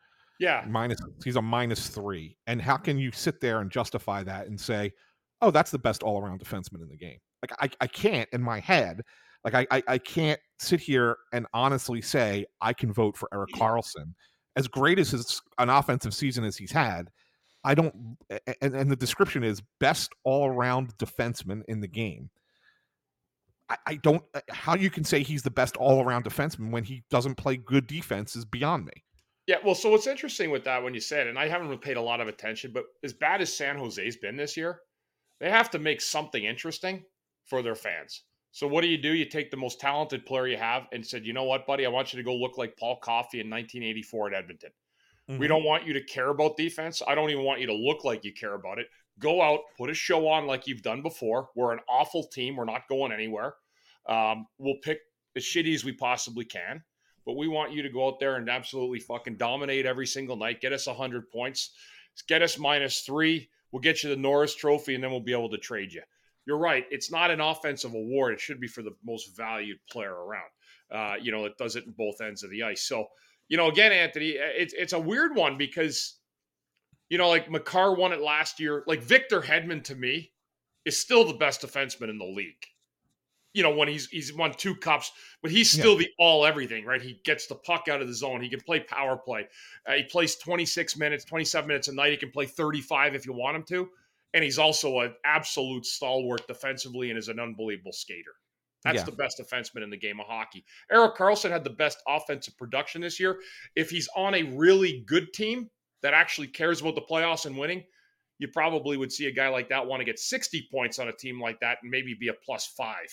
yeah. Minus, he's a minus three, and how can you sit there and justify that and say, "Oh, that's the best all around defenseman in the game"? Like I, I can't in my head. Like I, I, I can't sit here and honestly say I can vote for Erik Karlsson. As great as his an offensive season as he's had, I don't. And, and the description is best all around defenseman in the game. I, I don't. uh, How you can say he's the best all around defenseman when he doesn't play good defense is beyond me. Yeah, well, so what's interesting with that when you said, and I haven't really paid a lot of attention, but as bad as San Jose's been this year, they have to make something interesting for their fans. So what do you do? You take the most talented player you have and said, you know what, buddy, I want you to go look like Paul Coffey in 1984 at Edmonton. We don't want you to care about defense. I don't even want you to look like you care about it. Go out, put a show on like you've done before. We're an awful team. We're not going anywhere. Um, we'll pick as shitty as we possibly can, but we want you to go out there and absolutely fucking dominate every single night. Get us 100 points. Get us minus three. We'll get you the Norris Trophy, and then we'll be able to trade you. You're right. It's not an offensive award. It should be for the most valued player around. Uh, you know, it does it in both ends of the ice. So, you know, again, Anthony, it's it's a weird one because, you know, like Makar won it last year. Like Victor Hedman to me is still the best defenseman in the league. You know, when he's he's won two cups, but he's Yeah. still the all everything, right? He gets the puck out of the zone. He can play power play. Uh, he plays 26 minutes, 27 minutes a night. He can play 35 if you want him to. And he's also an absolute stalwart defensively and is an unbelievable skater. That's Yeah. the best defenseman in the game of hockey. Erik Karlsson had the best offensive production this year. If he's on a really good team that actually cares about the playoffs and winning, you probably would see a guy like that want to get 60 points on a team like that and maybe be a plus five,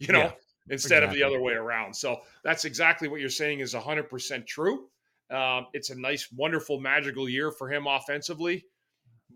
you know, Yeah, instead of the other way around. So that's exactly what you're saying is 100% true. Um, it's a nice, wonderful, magical year for him offensively.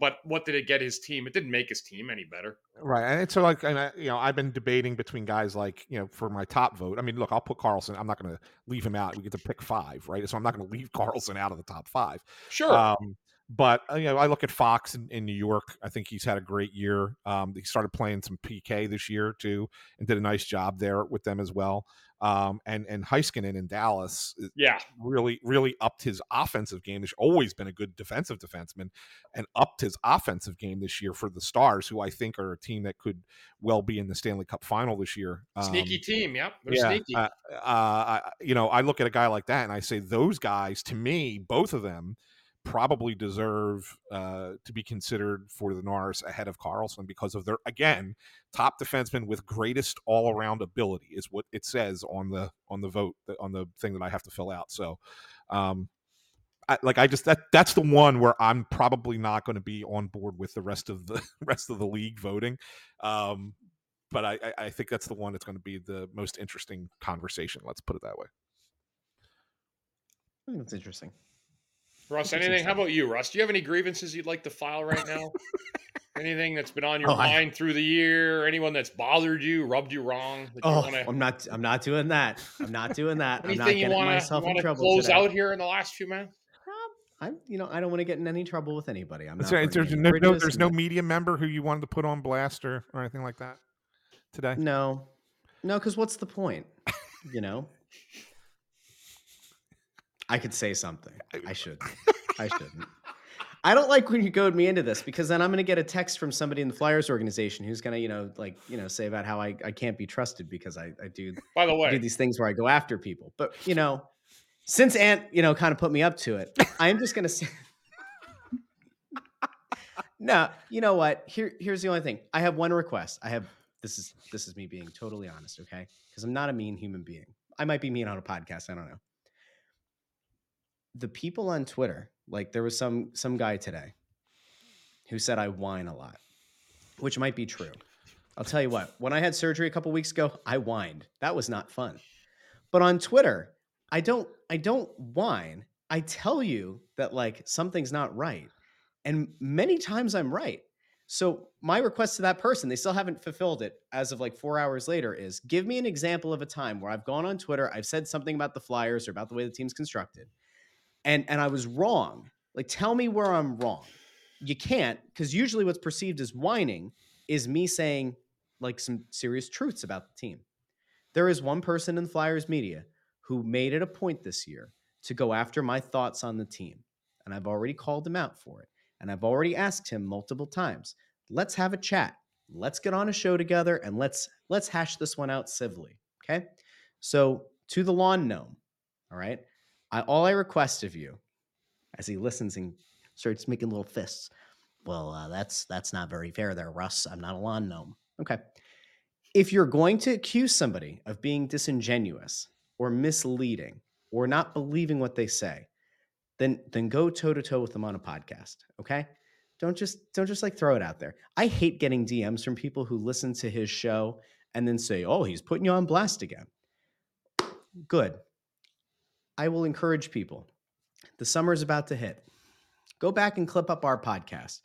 But what did it get his team? It didn't make his team any better. Right, and it's so like, and I, you know, I've been debating between guys like, you know, for my top vote. I mean, look, I'll put Karlsson. I'm not going to leave him out. We get to pick five, right? So I'm not going to leave Karlsson out of the top five. Sure. Um, but uh, you know, I look at Fox in, in New York. I think he's had a great year. Um, he started playing some PK this year too, and did a nice job there with them as well. Um, and and Heiskanen in Dallas uh, yeah. really really upped his offensive game. He's always been a good defensive defenseman, and upped his offensive game this year for the Stars, who I think are a team that could well be in the Stanley Cup final this year. Sneaky Um, team. Yep. They're yeah, sneaky. Uh, uh, I, you know, I look at a guy like that and I say those guys, to me, both of them probably deserve uh, to be considered for the Norris ahead of Karlsson because of their again top defenseman with greatest all around ability is what it says on the on the vote on the thing that I have to fill out. So, um, I, like I just that that's the one where I'm probably not going to be on board with the rest of the rest of the league voting. Um, but I, I- I think that's the one that's going to be the most interesting conversation. Let's put it that way. I think that's interesting. Russ, anything? How about you, Russ? Do you have any grievances you'd like to file right now? anything that's been on your Oh, I- mind through the year? Anyone that's bothered you, rubbed you wrong? That you Oh, wanna, I'm not. I'm not doing that. I'm not doing that. I'm not anything you want to myself in trouble close today. out here in the last few minutes? Um, I'm, you know, I don't want to get in any trouble with anybody. I'm not. Right. There's no, no, there's no media member who you wanted to put on blast or, or anything like that today. No, no, because what's the point? You know, I could say something. I should. I shouldn't. I don't like when you goad me into this because then I'm going to get a text from somebody in the Flyers organization who's going to, you know, like, you know, say about how I, I can't be trusted because I, I do By the way do these things where I go after people. But you know, since Ant, you know, kind of put me up to it, I'm just gonna say. no, you know what? Here, here's the only thing. I have one request. I have this is this is me being totally honest, okay? Because I'm not a mean human being. I might be mean on a podcast. I don't know. The people on Twitter, like there was some some guy today who said I whine a lot, which might be true. I'll tell you what, when I had surgery a couple weeks ago, I whined. That was not fun. But on Twitter, I don't I don't whine. I tell you that like something's not right. And many times I'm right. So my request to that person, they still haven't fulfilled it as of like 4 hours later is give me an example of a time where I've gone on Twitter, I've said something about the Flyers or about the way the team's constructed. And and I was wrong. Like tell me where I'm wrong. You can't cuz usually what's perceived as whining is me saying like some serious truths about the team. There is one person in Flyers media who made it a point this year to go after my thoughts on the team. And I've already called him out for it. And I've already asked him multiple times, let's have a chat. Let's get on a show together and let's let's hash this one out civilly. Okay. So to the lawn gnome, all right. I all I request of you, as he listens and starts making little fists. Well, uh, that's that's not very fair there, Russ. I'm not a lawn gnome. Okay. If you're going to accuse somebody of being disingenuous or misleading or not believing what they say, then then go toe to toe with them on a podcast. Okay. Don't just don't just like throw it out there. I hate getting DMs from people who listen to his show and then say, "Oh, he's putting you on blast again." Good. I will encourage people. The summer is about to hit. Go back and clip up our podcast.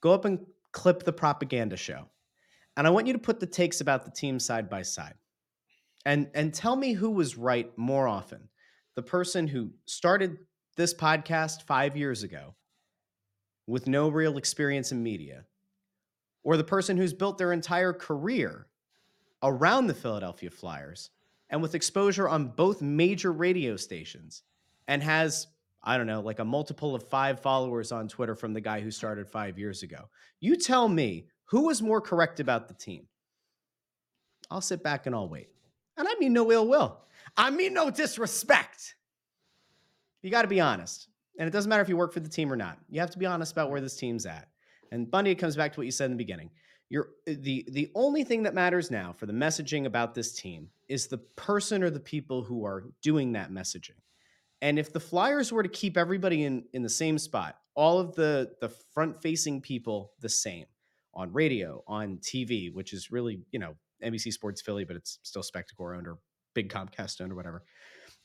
Go up and clip the propaganda show. And I want you to put the takes about the team side by side. And and tell me who was right more often. The person who started this podcast 5 years ago with no real experience in media or the person who's built their entire career around the Philadelphia Flyers and with exposure on both major radio stations and has I don't know, like a multiple of 5 followers on Twitter from the guy who started 5 years ago. You tell me who was more correct about the team? I'll sit back and I'll wait. And I mean no ill will. I mean no disrespect. You got to be honest. And it doesn't matter if you work for the team or not. You have to be honest about where this team's at. And Bundy, it comes back to what you said in the beginning. You're uh, the the only thing that matters now for the messaging about this team is the person or the people who are doing that messaging. And if the Flyers were to keep everybody in in the same spot, all of the the front facing people the same on radio, on TV, which is really, you know, NBC Sports Philly, but it's still Spectacor owned or big Comcast owned or whatever.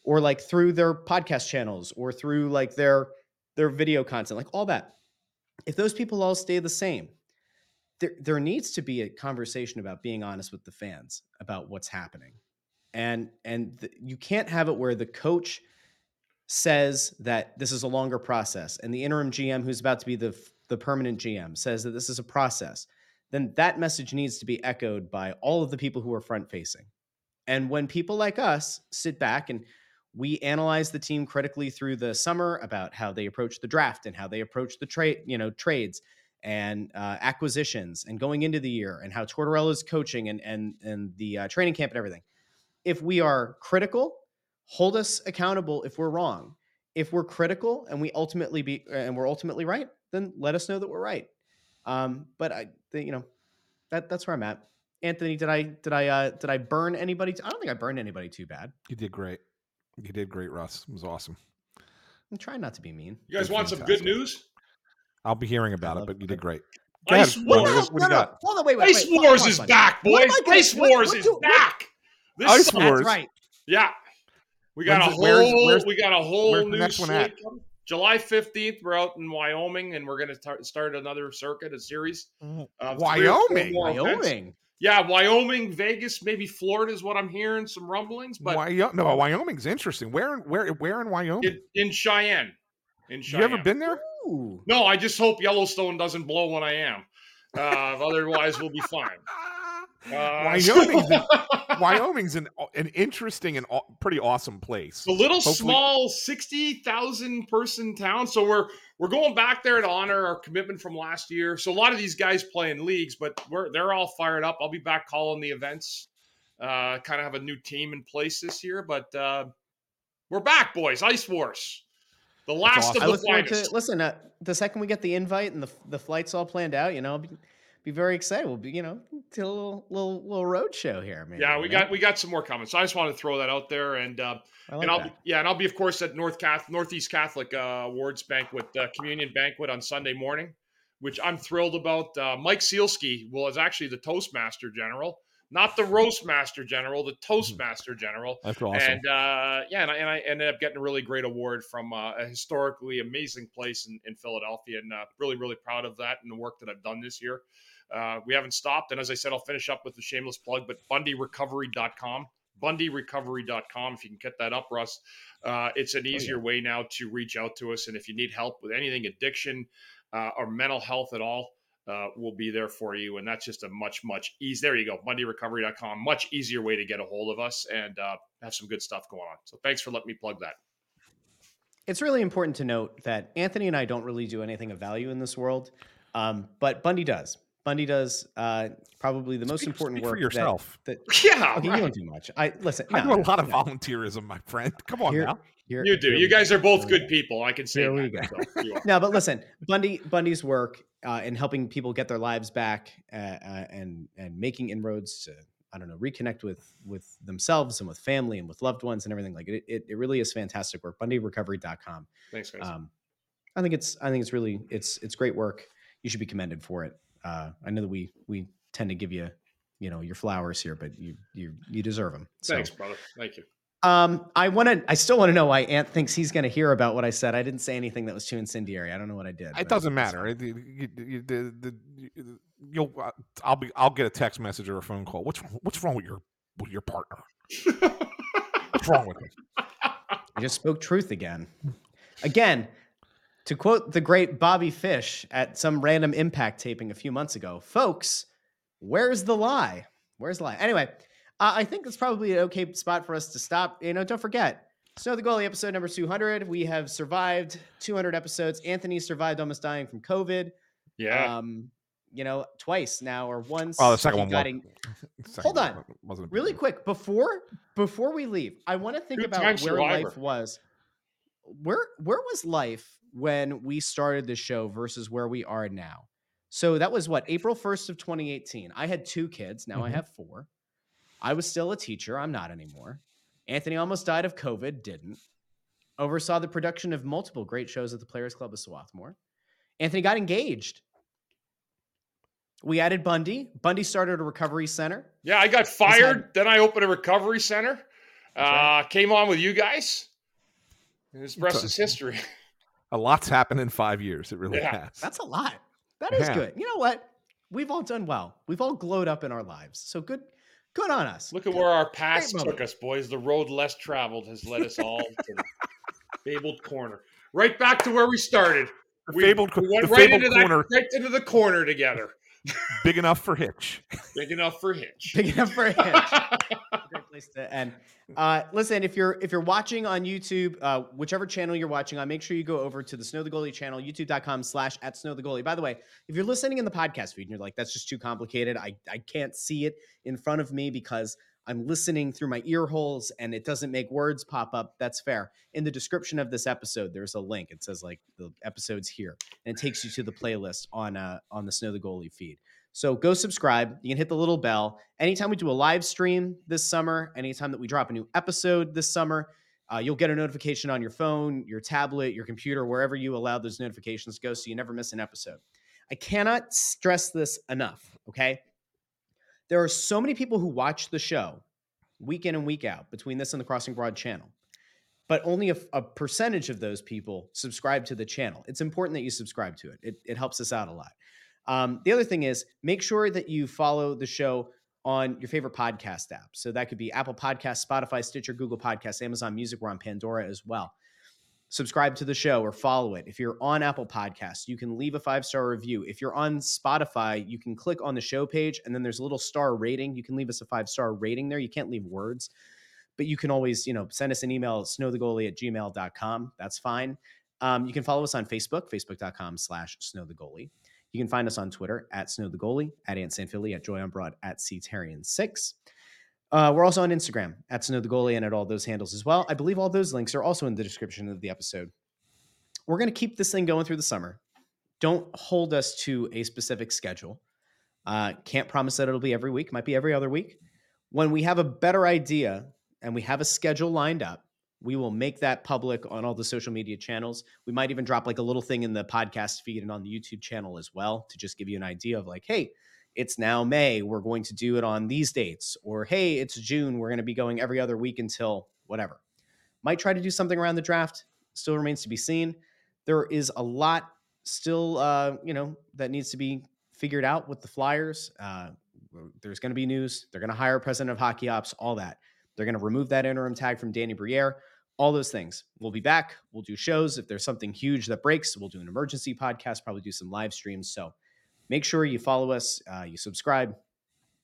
Or like through their podcast channels or through like their their video content, like all that. If those people all stay the same, there there needs to be a conversation about being honest with the fans about what's happening. And and th- you can't have it where the coach says that this is a longer process and the interim GM who's about to be the the permanent GM says that this is a process, then that message needs to be echoed by all of the people who are front facing. And when people like us sit back and we analyze the team critically through the summer about how they approach the draft and how they approach the trade, you know, trades and uh, acquisitions and going into the year and how Tortorella's coaching and and and the uh, training camp and everything. If we are critical, hold us accountable if we're wrong. If we're critical and we ultimately be and we're ultimately right, then let us know that we're right. Um, but I, the, you know, that that's where I'm at. Anthony, did I did I uh, did I burn anybody? T- I don't think I burned anybody too bad. You did great. You did great, Russ. It was awesome. I'm trying not to be mean. you guys want some good fantastic. news? I'll be hearing about it, but you did great. Ice ahead, What, What- Wars. hell? what do you no, no, got? hold on, wait, wait. Ice wait. Wars Pause, is pause. back, boys. I gonna- Ice what- Wars what is do- what- back. This Ice summer- Wars. That's right. Yeah. We got When's a it- whole where's- where's- we got a whole the new next one at? July 15th, we're out in Wyoming and we're going to start another circuit, a series. Mm-hmm. of three or four Wyoming? events. Wyoming. Yeah, Wyoming, Vegas, maybe Florida is what I'm hearing. Some rumblings, but Wyo- no, Wyoming's interesting. Where in where where in Wyoming? in, in Cheyenne. in You ever been there? Ooh. No, I just hope Yellowstone doesn't blow when I am. Uh, otherwise, we'll be fine. Uh, Wyoming's an, Wyoming's an an interesting and pretty awesome place. It's a little Hopefully- small, sixty thousand person town. So we're we're going back there to honor our commitment from last year. So a lot of these guys play in leagues, but we're they're all fired up. I'll be back calling the events. Uh, kind of have a new team in place this year, but uh, we're back, boys. Ice Wars, the last awesome. I of look the forward finest. to listen. Uh, the second we get the invite and the the flights all planned out, you know, I'll be, be very excited. We'll be, you know, to a little little little road show here, man. yeah, we got we got some more coming. So I just wanted to throw that out there, and uh, like and I'll that. be, yeah, and I'll be of course at North Catholic, Northeast Catholic uh, Awards banquet, uh, communion banquet on Sunday morning, which I'm thrilled about. Uh, Mike Sielski will is actually the Toastmaster General, not the Roastmaster General, the Toastmaster General. That's awesome. And uh, yeah, and I, and I ended up getting a really great award from uh, a historically amazing place in, in Philadelphia, and uh, really, really proud of that and the work that I've done this year. Uh, we haven't stopped, and as I said, I'll finish up with the shameless plug, but BundyRecovery.com, BundyRecovery.com. If you can get that up, Russ, uh, it's an easier way now to reach out to us, and if you need help with anything addiction uh, or mental health at all. Uh, we'll be there for you, and that's just a much, much easy. There you go, BundyRecovery.com. Much easier way to get a hold of us and uh, have some good stuff going on. So thanks for letting me plug that. It's really important to note that Anthony and I don't really do anything of value in this world, um, but Bundy does. Bundy does uh, probably the most Speak- important speak for work. that- yourself. That, Yeah, okay, right. you don't do much. I listen. I no, do a lot of no. volunteerism, my friend. Come on Here- now. Here- you do. You guys are both good people. I can say Here we that. go. So, you no, but listen, Bundy Bundy's work uh, in helping people get their lives back uh, uh, and and making inroads to I don't know reconnect with with themselves and with family and with loved ones and everything like it. It, it really is fantastic work. BundyRecovery.com. Thanks, guys. Um, I think it's I think it's really it's it's great work. You should be commended for it. Uh, I know that we we tend to give you you know your flowers here, but you you you deserve them. So, Thanks, brother. Thank you. Um, I want to. I still want to know why Ant thinks he's going to hear about what I said. I didn't say anything that was too incendiary. I don't know what I did. It doesn't matter. you- you- the- the- you- You'll. uh, I'll be. I'll get a text message or a phone call. What's What's wrong with your with your partner? What's wrong with him? I just spoke truth again. Again, to quote the great Bobby Fish at some random impact taping a few months ago, folks, where's the lie? Where's the lie? Anyway, uh, I think that's probably an okay spot for us to stop. You know, don't forget, Snow the Goalie episode number 200. We have survived 200 episodes. Anthony survived almost dying from COVID. Yeah. Um, you know, twice now or once. Oh, the second one. got wa- en- second Hold one on. Wasn't really deal. quick before before we leave i want to think about Two-time where life was where where was life when we started the show versus where we are now so that was what april 1st of 2018 i had two kids now i Mhm. have four i was still a teacher i'm not anymore anthony almost died of covid didn't oversaw the production of multiple great shows at the players club of swarthmore anthony got engaged we added bundy bundy started a recovery center Yeah, I got fired. Then I opened a recovery center. Uh. Came on with you guys. And this rest is history. A lot's happened in five years. It really Yeah. has. That's a lot. That is Yeah. good. You know what? We've all done well. We've all glowed up in our lives. So good, good on us. Look at where our past Great took moment. us, boys. The road less traveled has led us all to the fabled corner. Right back to where we started. The We, fabled, we went the right fabled into corner, that, right into the corner together. Big enough for Hitch. Big enough for Hitch. Big enough for a hitch. Great place to end. Uh, listen, if you're if you're watching on YouTube, uh, whichever channel you're watching on, make sure you go over to the Snow the Goalie channel, youtube.com slash at Snow the Goalie. By the way, if you're listening in the podcast feed and you're like, that's just too complicated, I, I can't see it in front of me because I'm listening through my ear holes and it doesn't make words pop up. That's fair. In the description of this episode, there's a link. It says like the episode's here, and it takes you to the playlist on uh on the Snow the Goalie feed. So go subscribe. You can hit the little bell. Anytime we do a live stream this summer, anytime that we drop a new episode this summer, uh, you'll get a notification on your phone, your tablet, your computer, wherever you allow those notifications to go so you never miss an episode. I cannot stress this enough, okay? There are so many people who watch the show week in and week out between this and the Crossing Broad channel, but only a, a percentage of those people subscribe to the channel. It's important that you subscribe to it, it, it helps us out a lot. Um, the other thing is make sure that you follow the show on your favorite podcast app. So that could be Apple Podcasts, Spotify, Stitcher, Google Podcasts, Amazon Music. We're on Pandora as well. Subscribe to the show or follow it. If you're on Apple Podcasts, you can leave a five star review. If you're on Spotify, you can click on the show page and then there's a little star rating. You can leave us a five star rating there. You can't leave words, but you can always, you know, send us an email snowthegoalie at gmail.com. That's fine. Um, you can follow us on Facebook, facebook.com slash snowthegoalie. You can find us on Twitter at snowthegoalie, at Ant Sanphilly, at Joy on Broad, at Ctherien6. Uh, we're also on Instagram at Snow the Goalie and at all those handles as well. I believe all those links are also in the description of the episode. We're going to keep this thing going through the summer. Don't hold us to a specific schedule. Uh, can't promise that it'll be every week. Might be every other week. When we have a better idea and we have a schedule lined up, we will make that public on all the social media channels. We might even drop like a little thing in the podcast feed and on the YouTube channel as well to just give you an idea of like, hey, it's now May. We're going to do it on these dates. Or, hey, it's June. We're going to be going every other week until whatever. Might try to do something around the draft. Still remains to be seen. There is a lot still, uh, you know, that needs to be figured out with the Flyers. Uh, there's going to be news. They're going to hire president of hockey ops, all that. They're going to remove that interim tag from Danny Briere. All those things. We'll be back. We'll do shows. If there's something huge that breaks, we'll do an emergency podcast, probably do some live streams. So, make sure you follow us, uh, you subscribe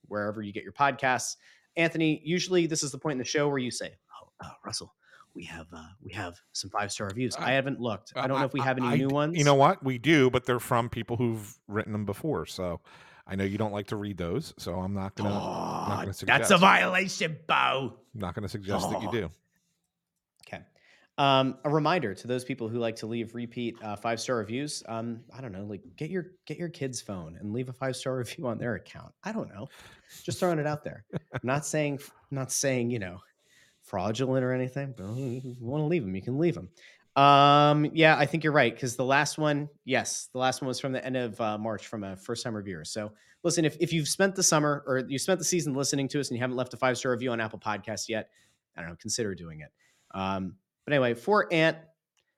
wherever you get your podcasts. Anthony, usually this is the point in the show where you say, "Oh, uh, Russell, we have uh, we have some five star reviews." I haven't looked. I don't know if we have any I- new ones. You know what? We do, but they're from people who've written them before. So I know you don't like to read those, so I'm not gonna. not Oh, gonna that's a violation, Bo. I'm not gonna suggest that you Oh. do. Um, a reminder to those people who like to leave repeat uh, five star reviews. Um, I don't know, like get your get your kid's phone and leave a five star review on their account. I don't know, just throwing it out there. I'm not saying not saying you know fraudulent or anything, but if you want to leave them, you can leave them. Um, yeah, I think you're right because the last one, yes, the last one was from the end of uh, March from a first time reviewer. So listen, if if you've spent the summer or you spent the season listening to us and you haven't left a five star review on Apple Podcasts yet, I don't know, consider doing it. Um, but anyway, for Ant,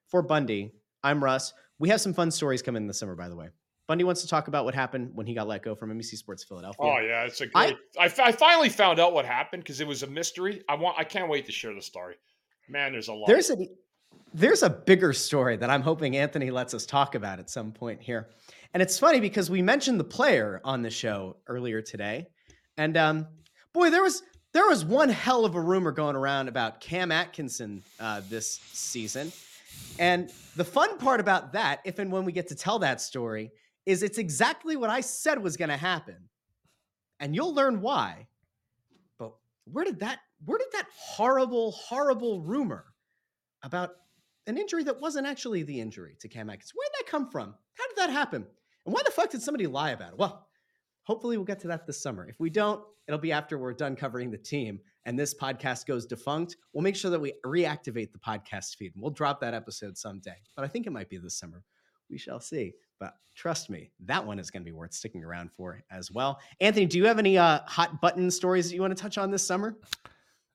for Bundy, I'm Russ. We have some fun stories coming in the summer, by the way. Bundy wants to talk about what happened when he got let go from NBC Sports Philadelphia. Oh yeah, it's a great. I, fi- I finally found out what happened because it was a mystery. I want. I can't wait to share the story. Man, there's a lot. There's a there's a bigger story that I'm hoping Anthony lets us talk about at some point here. And it's funny because we mentioned the player on the show earlier today. And um, boy, there was there was one hell of a rumor going around about Cam Atkinson uh, this season. And the fun part about that, if and when we get to tell that story, is it's exactly what I said was going to happen. And you'll learn why. But where did that where did that horrible horrible rumor about an injury that wasn't actually the injury to Cam Atkinson. Where did that come from? How did that happen? And why the fuck did somebody lie about it? Well, hopefully we'll get to that this summer. If we don't, it'll be after we're done covering the team and this podcast goes defunct. We'll make sure that we reactivate the podcast feed and we'll drop that episode someday. But I think it might be this summer. We shall see. But trust me, that one is going to be worth sticking around for as well. Anthony, do you have any uh, hot button stories that you want to touch on this summer?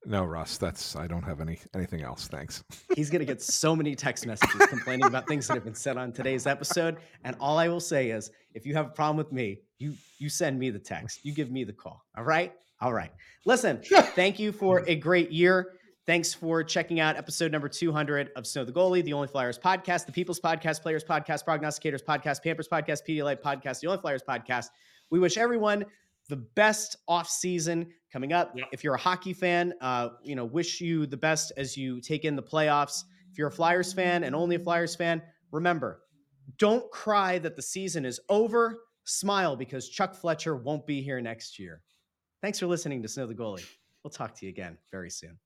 No, Russ. That's I don't have any anything else. Thanks. He's going to get so many text messages complaining about things that have been said on today's episode. And all I will say is if you have a problem with me, you you send me the text. You give me the call. All right? All right. Listen, thank you for a great year. Thanks for checking out episode number 200 of Snow the Goalie, the Only Flyers podcast, the People's Podcast, Players Podcast, Prognosticators Podcast, Pampers Podcast, Pedialyte Podcast, the Only Flyers podcast. We wish everyone the best off season coming up. Yep. If you're a hockey fan, uh, you know, wish you the best as you take in the playoffs. If you're a Flyers fan and only a Flyers fan, remember, don't cry that the season is over. Smile because Chuck Fletcher won't be here next year. Thanks for listening to Snow the Goalie. We'll talk to you again very soon.